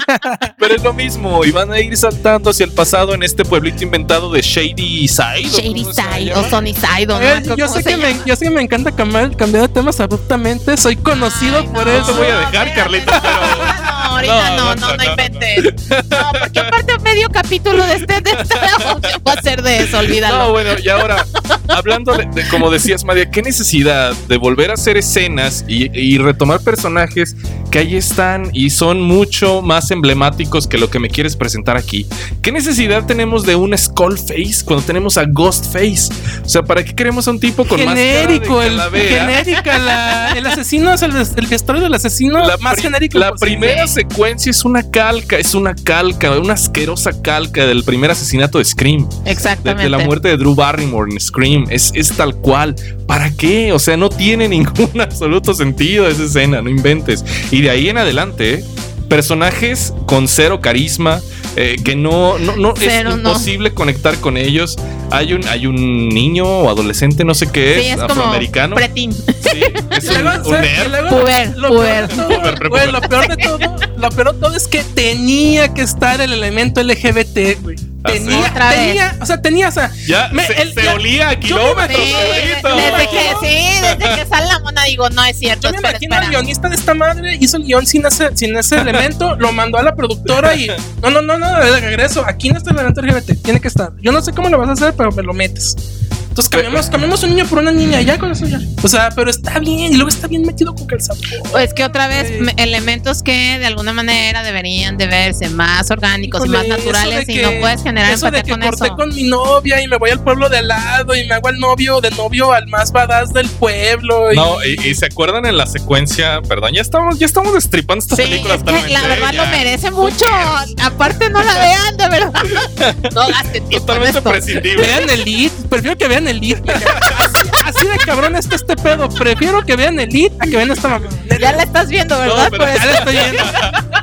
Pero es lo mismo, y van a ir saltando hacia el pasado en este pueblito inventado de Shady Side. ¿o Shady Side o Sunny Side o no Eh, me yo, sé que me, yo sé que me encanta cambiar, cambiar de temas abruptamente. Soy conocido Ay, por no, eso. te voy a dejar, Carlita, pero- ahorita No, no, no, inventes. [laughs] No, porque aparte medio capítulo de este de [laughs] esta va a ser de eso, olvídalo. No, bueno, y ahora, hablando de, de- como decías, María, qué necesidad de volver a hacer escenas y, y retomar personajes que ahí están y son mucho más emblemáticos que lo que me quieres presentar aquí. ¿Qué necesidad tenemos de un Skullface cuando tenemos a Ghostface? O sea, ¿para qué queremos a un tipo con genérico, más el genérica, la- el asesino es el, el vestuario del asesino La, más genérico. la posible. primera secuencia es una calca, es una calca, una asquerosa calca del primer asesinato de Scream. de, Exactamente. de la muerte de Drew Barrymore en Scream. Es, es tal cual. ¿Para qué? O sea, no tiene [laughs] ningún absoluto sentido esa escena, no inventes. Y de ahí en adelante, ¿eh? Personajes con cero carisma, eh, que no, no, no Cero, es no. imposible conectar con ellos. Hay un, hay un niño o adolescente, no sé qué es, Sí, es como afroamericano. pretín. Sí, es un, un nerd. Puber, lo, puber. peor de todo, Puber, lo peor de todo, lo peor de todo es que tenía que estar el elemento LGBT, güey. Tenía, tenía, o sea, tenía, o sea, Ya Me- se, el- se ya- olía a kilómetros. Sí, desde que, sí, desde que sale la mona digo, no es cierto, yo me espera, imagino al guionista de esta madre, hizo el guion sin ese, sin ese elemento, lo mandó a la productora y no, no, no, no, de regreso, aquí no está el elemento LGBT, tiene que estar. Yo no sé cómo lo vas a hacer, pero me lo metes. Entonces cambiamos, cambiamos un niño por una niña, y ya con eso ya. O sea, pero está bien, y luego está bien metido con calzado. Es que otra vez Sí. elementos que de alguna manera deberían de verse más orgánicos y más naturales y que- no puedes generar eso de que con corté eso. con mi novia y me voy al pueblo de al lado y me hago al novio de novio al más badass del pueblo. y- No, y, y se acuerdan en la secuencia, perdón, ya estamos, ya estamos destripando esta Sí, película es que la verdad ya. lo merece mucho. Aparte no la [laughs] vean, de verdad. No gasten tiempo en Totalmente esto. prescindible. Vean el lead, prefiero que vean el lead. Así, así de cabrón está este pedo. Prefiero que vean el lead a que vean esta mamá. Ya la estás viendo, ¿verdad? No, pero Ya eso. la estoy viendo.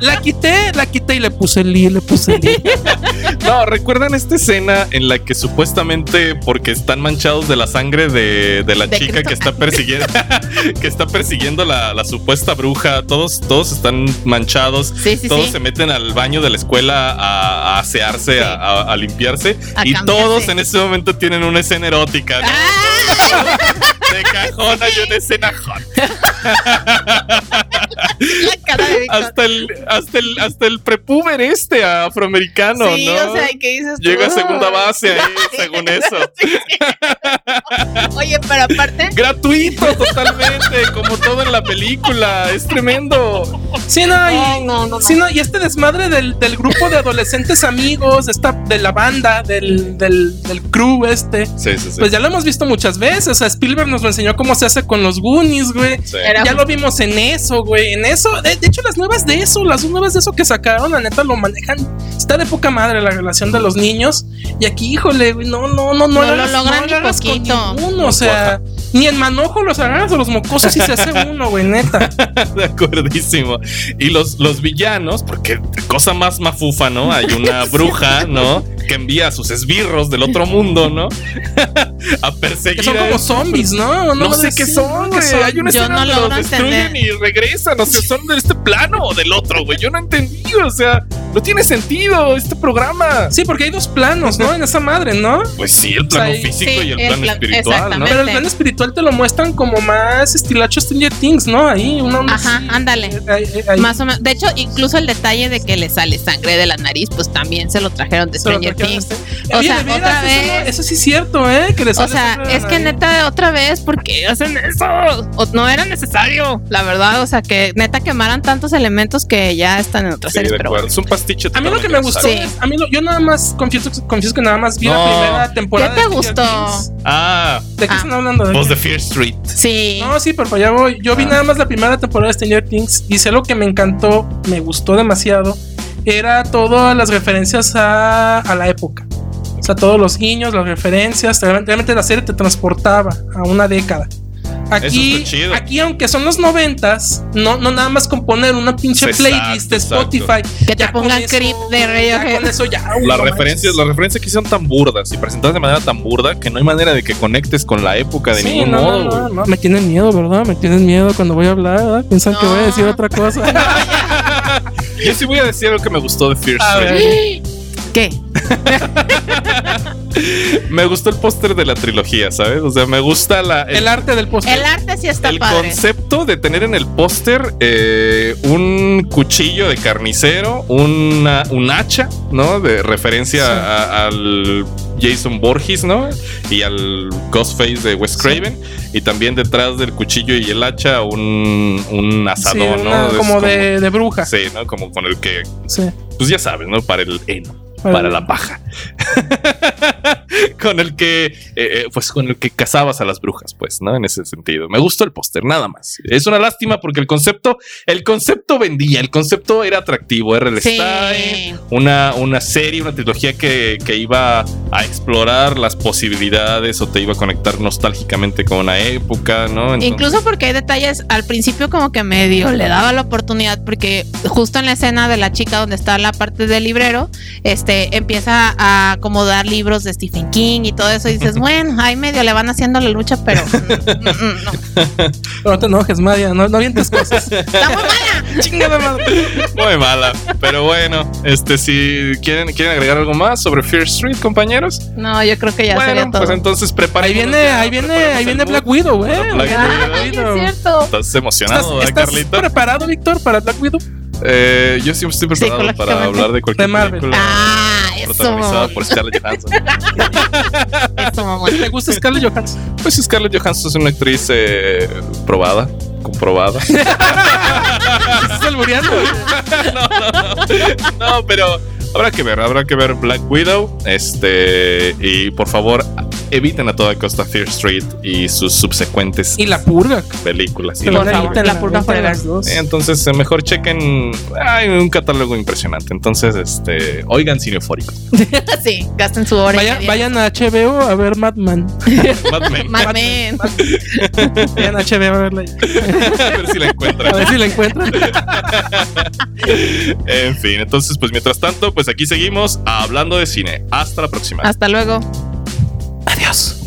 La quité, la quité y le puse el lead, le puse el lead. No, ¿recuerdan esta escena en la que supuestamente porque están manchados de la sangre de, de la De chica que está persiguiendo [laughs] que está persiguiendo la, la supuesta bruja? Todos, todos están manchados. Sí, sí, todos sí. se meten al baño de la escuela a, a asearse, a, a- a limpiarse. A y cambiarse. todos en ese momento tienen una escena erótica. ¿No? ¡Ah! De cajón hay una escena hot. [laughs] La cara de Víctor. Hasta el, hasta el, hasta el prepuber este afroamericano, sí, ¿no? o sea, ¿qué dices tú? Llega a segunda [laughs] base ahí, según [laughs] eso. Oye, pero aparte, Gratuito totalmente, como todo en la película. Es tremendo. Sí, no, y, Ay, no, no, no. sí, no, y este desmadre del, del grupo de adolescentes amigos, esta, de la banda, del, del, del crew este. Sí, sí, sí. Pues ya lo hemos visto muchas veces. O sea, Spielberg nos lo enseñó cómo se hace con los Goonies, güey. Ya lo vimos en eso, güey. En eso, de, de hecho, las nuevas de eso, las nuevas de eso que sacaron, la neta lo manejan. Está de poca madre la relación de los niños. Y aquí, híjole, güey, no, no, no, no. No lo hagas- logran ni poquito. ninguno, o sea, Ni en manojo los agarras a los mocosos y se hace [laughs] uno, güey, neta. De acordísimo. Y los, los villanos, porque cosa más mafufa, ¿no? Hay una [laughs] bruja, ¿no? Que envía a sus esbirros del otro mundo, ¿no? [laughs] a perseguir. Que son como zombies, ¿no? No, sé qué son, güey. Hay una Yo escena no donde los destruyen entender. y regresan. O sea, son de este plano o del otro, güey. Yo no entendí. O sea, no tiene sentido este programa. Sí, porque hay dos planos, ¿no? En esa madre, ¿no? Pues sí, el plano O sea, físico sí, y el el plano plan- espiritual, ¿no? Pero el plano espiritual te lo muestran como más estilacho Stranger Things, ¿no? Ahí, una onda Ajá, así. ándale. Ahí- ahí- ahí. Más o menos. De hecho, incluso el detalle de que le sale sangre de la nariz, pues también se lo trajeron de Se Stranger trajeron Things. este- O Oye, sea, veras, otra vez. eso sí es cierto, ¿eh? Que le O sale sea, sangre de es que nariz. neta, otra vez, ¿por qué hacen eso? O no era necesario, la verdad. O sea, que neta quemaran tantos elementos que ya están en otras Sí, series, de pero acuerdo. bueno. Es un pastiche. A mí lo que me gustó Sí. es, a mí lo- yo nada más confieso, confieso que nada más vi la primera temporada. ¿Qué te de gustó? Ah, ¿De qué Ah. están hablando? ¿De qué? De Fear Street. Sí. No, sí, pero ya voy. Yo vi Ah. nada más la primera temporada de Stranger Things y sé lo que me encantó, me gustó demasiado. Era todas las referencias a, a la época. O sea, todos los guiños, las referencias. Realmente, realmente la serie te transportaba a una década. Aquí, está chido. aquí aunque son los noventas, no, no nada más componer una pinche Exacto, playlist de exacto. Spotify. Que te Ya pongan eso- Creep de Radiohead. con eso ya. uy, Las no referencias, las referencias aquí son tan burdas y presentadas de manera tan burda que no hay manera de que conectes con la época de Sí, ningún no, modo. no, güey. no, no, me tienen miedo, ¿verdad? Me tienen miedo cuando voy a hablar, ¿verdad? Piensan que voy a decir otra cosa. [laughs] Yo sí voy a decir algo que me gustó de Fear A Street. ver. ¿Qué? [laughs] Me gustó el póster de la trilogía, ¿sabes? O sea, me gusta la, el, El arte del póster. El arte sí está el padre. concepto de tener en el póster eh, un cuchillo de carnicero, una, un hacha, ¿no? De referencia Sí. a- al Jason Borges, ¿no? Y al Ghostface de Wes Sí. Craven. Y también detrás del cuchillo y el hacha un, un Sí, asador, una- ¿no? Como de, de bruja. Sí, ¿no? Como con el que, Sí. pues ya sabes, ¿no? Para el heno. Para la paja. [laughs] [laughs] con el que, eh, eh, pues con el que cazabas a las brujas, pues, ¿no? En ese sentido. Me gustó el póster, nada más. Es una lástima porque el concepto, el concepto vendía, el concepto era atractivo, era el Sí. Stein, una, una serie, una trilogía que, que iba a explorar las posibilidades o te iba a conectar nostálgicamente con una época, ¿no? Entonces- Incluso porque hay detalles al principio como que medio le daba la oportunidad porque justo en la escena de la chica donde está la parte del librero, este empieza a acomodar libros de Stephen King y todo eso y dices, bueno, ahí medio le van haciendo la lucha, pero [laughs] mm, mm, no. Pero no te enojes, María. No, no avientes cosas. [laughs] Está muy mala. Chingada madre. Muy mala. Pero bueno, este, si quieren, quieren agregar algo más sobre Fear Street, compañeros. No, yo creo que ya bueno, sería todo. pues entonces Ahí prepárense. viene, ahí viene, ahí viene Black Widow, eh. Black Ay, Widow. es cierto. ¿Estás ¿Estás, emocionado, ¿verdad, estás Carlita? preparado, Víctor, para Black Widow? Eh, yo siempre estoy preparado para hablar de cualquier De Marvel. película Ah, eso. protagonizada por Scarlett Johansson. Eso. ¿Te gusta Scarlett Johansson? Pues Scarlett Johansson es una actriz eh, probada, comprobada. [laughs] ¿Estás albureando? [laughs] no, pero habrá que ver, habrá que ver Black Widow. Este, y por favor, eviten a toda costa Fear Street y sus subsecuentes Y la purga. películas. Y la- Por la favor, eviten, la la purga forever. las dos. Entonces, eh, mejor chequen. Hay un catálogo impresionante. Entonces, este, oigan cine eufórico. [laughs] sí, gasten su hora. Vaya- vayan a HBO a ver Madman. [laughs] Mad Men. Mad Men. Vayan a HBO a verla. a ver si la A encuentran. ver si la encuentran. [laughs] En fin, entonces, pues mientras tanto, pues aquí seguimos hablando de cine. Hasta la próxima. Hasta luego. Adiós.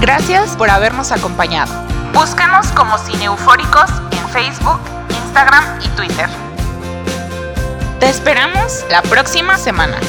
Gracias por habernos acompañado. Búscanos como Cine Eufóricos en Facebook, Instagram y Twitter. Te esperamos la próxima semana.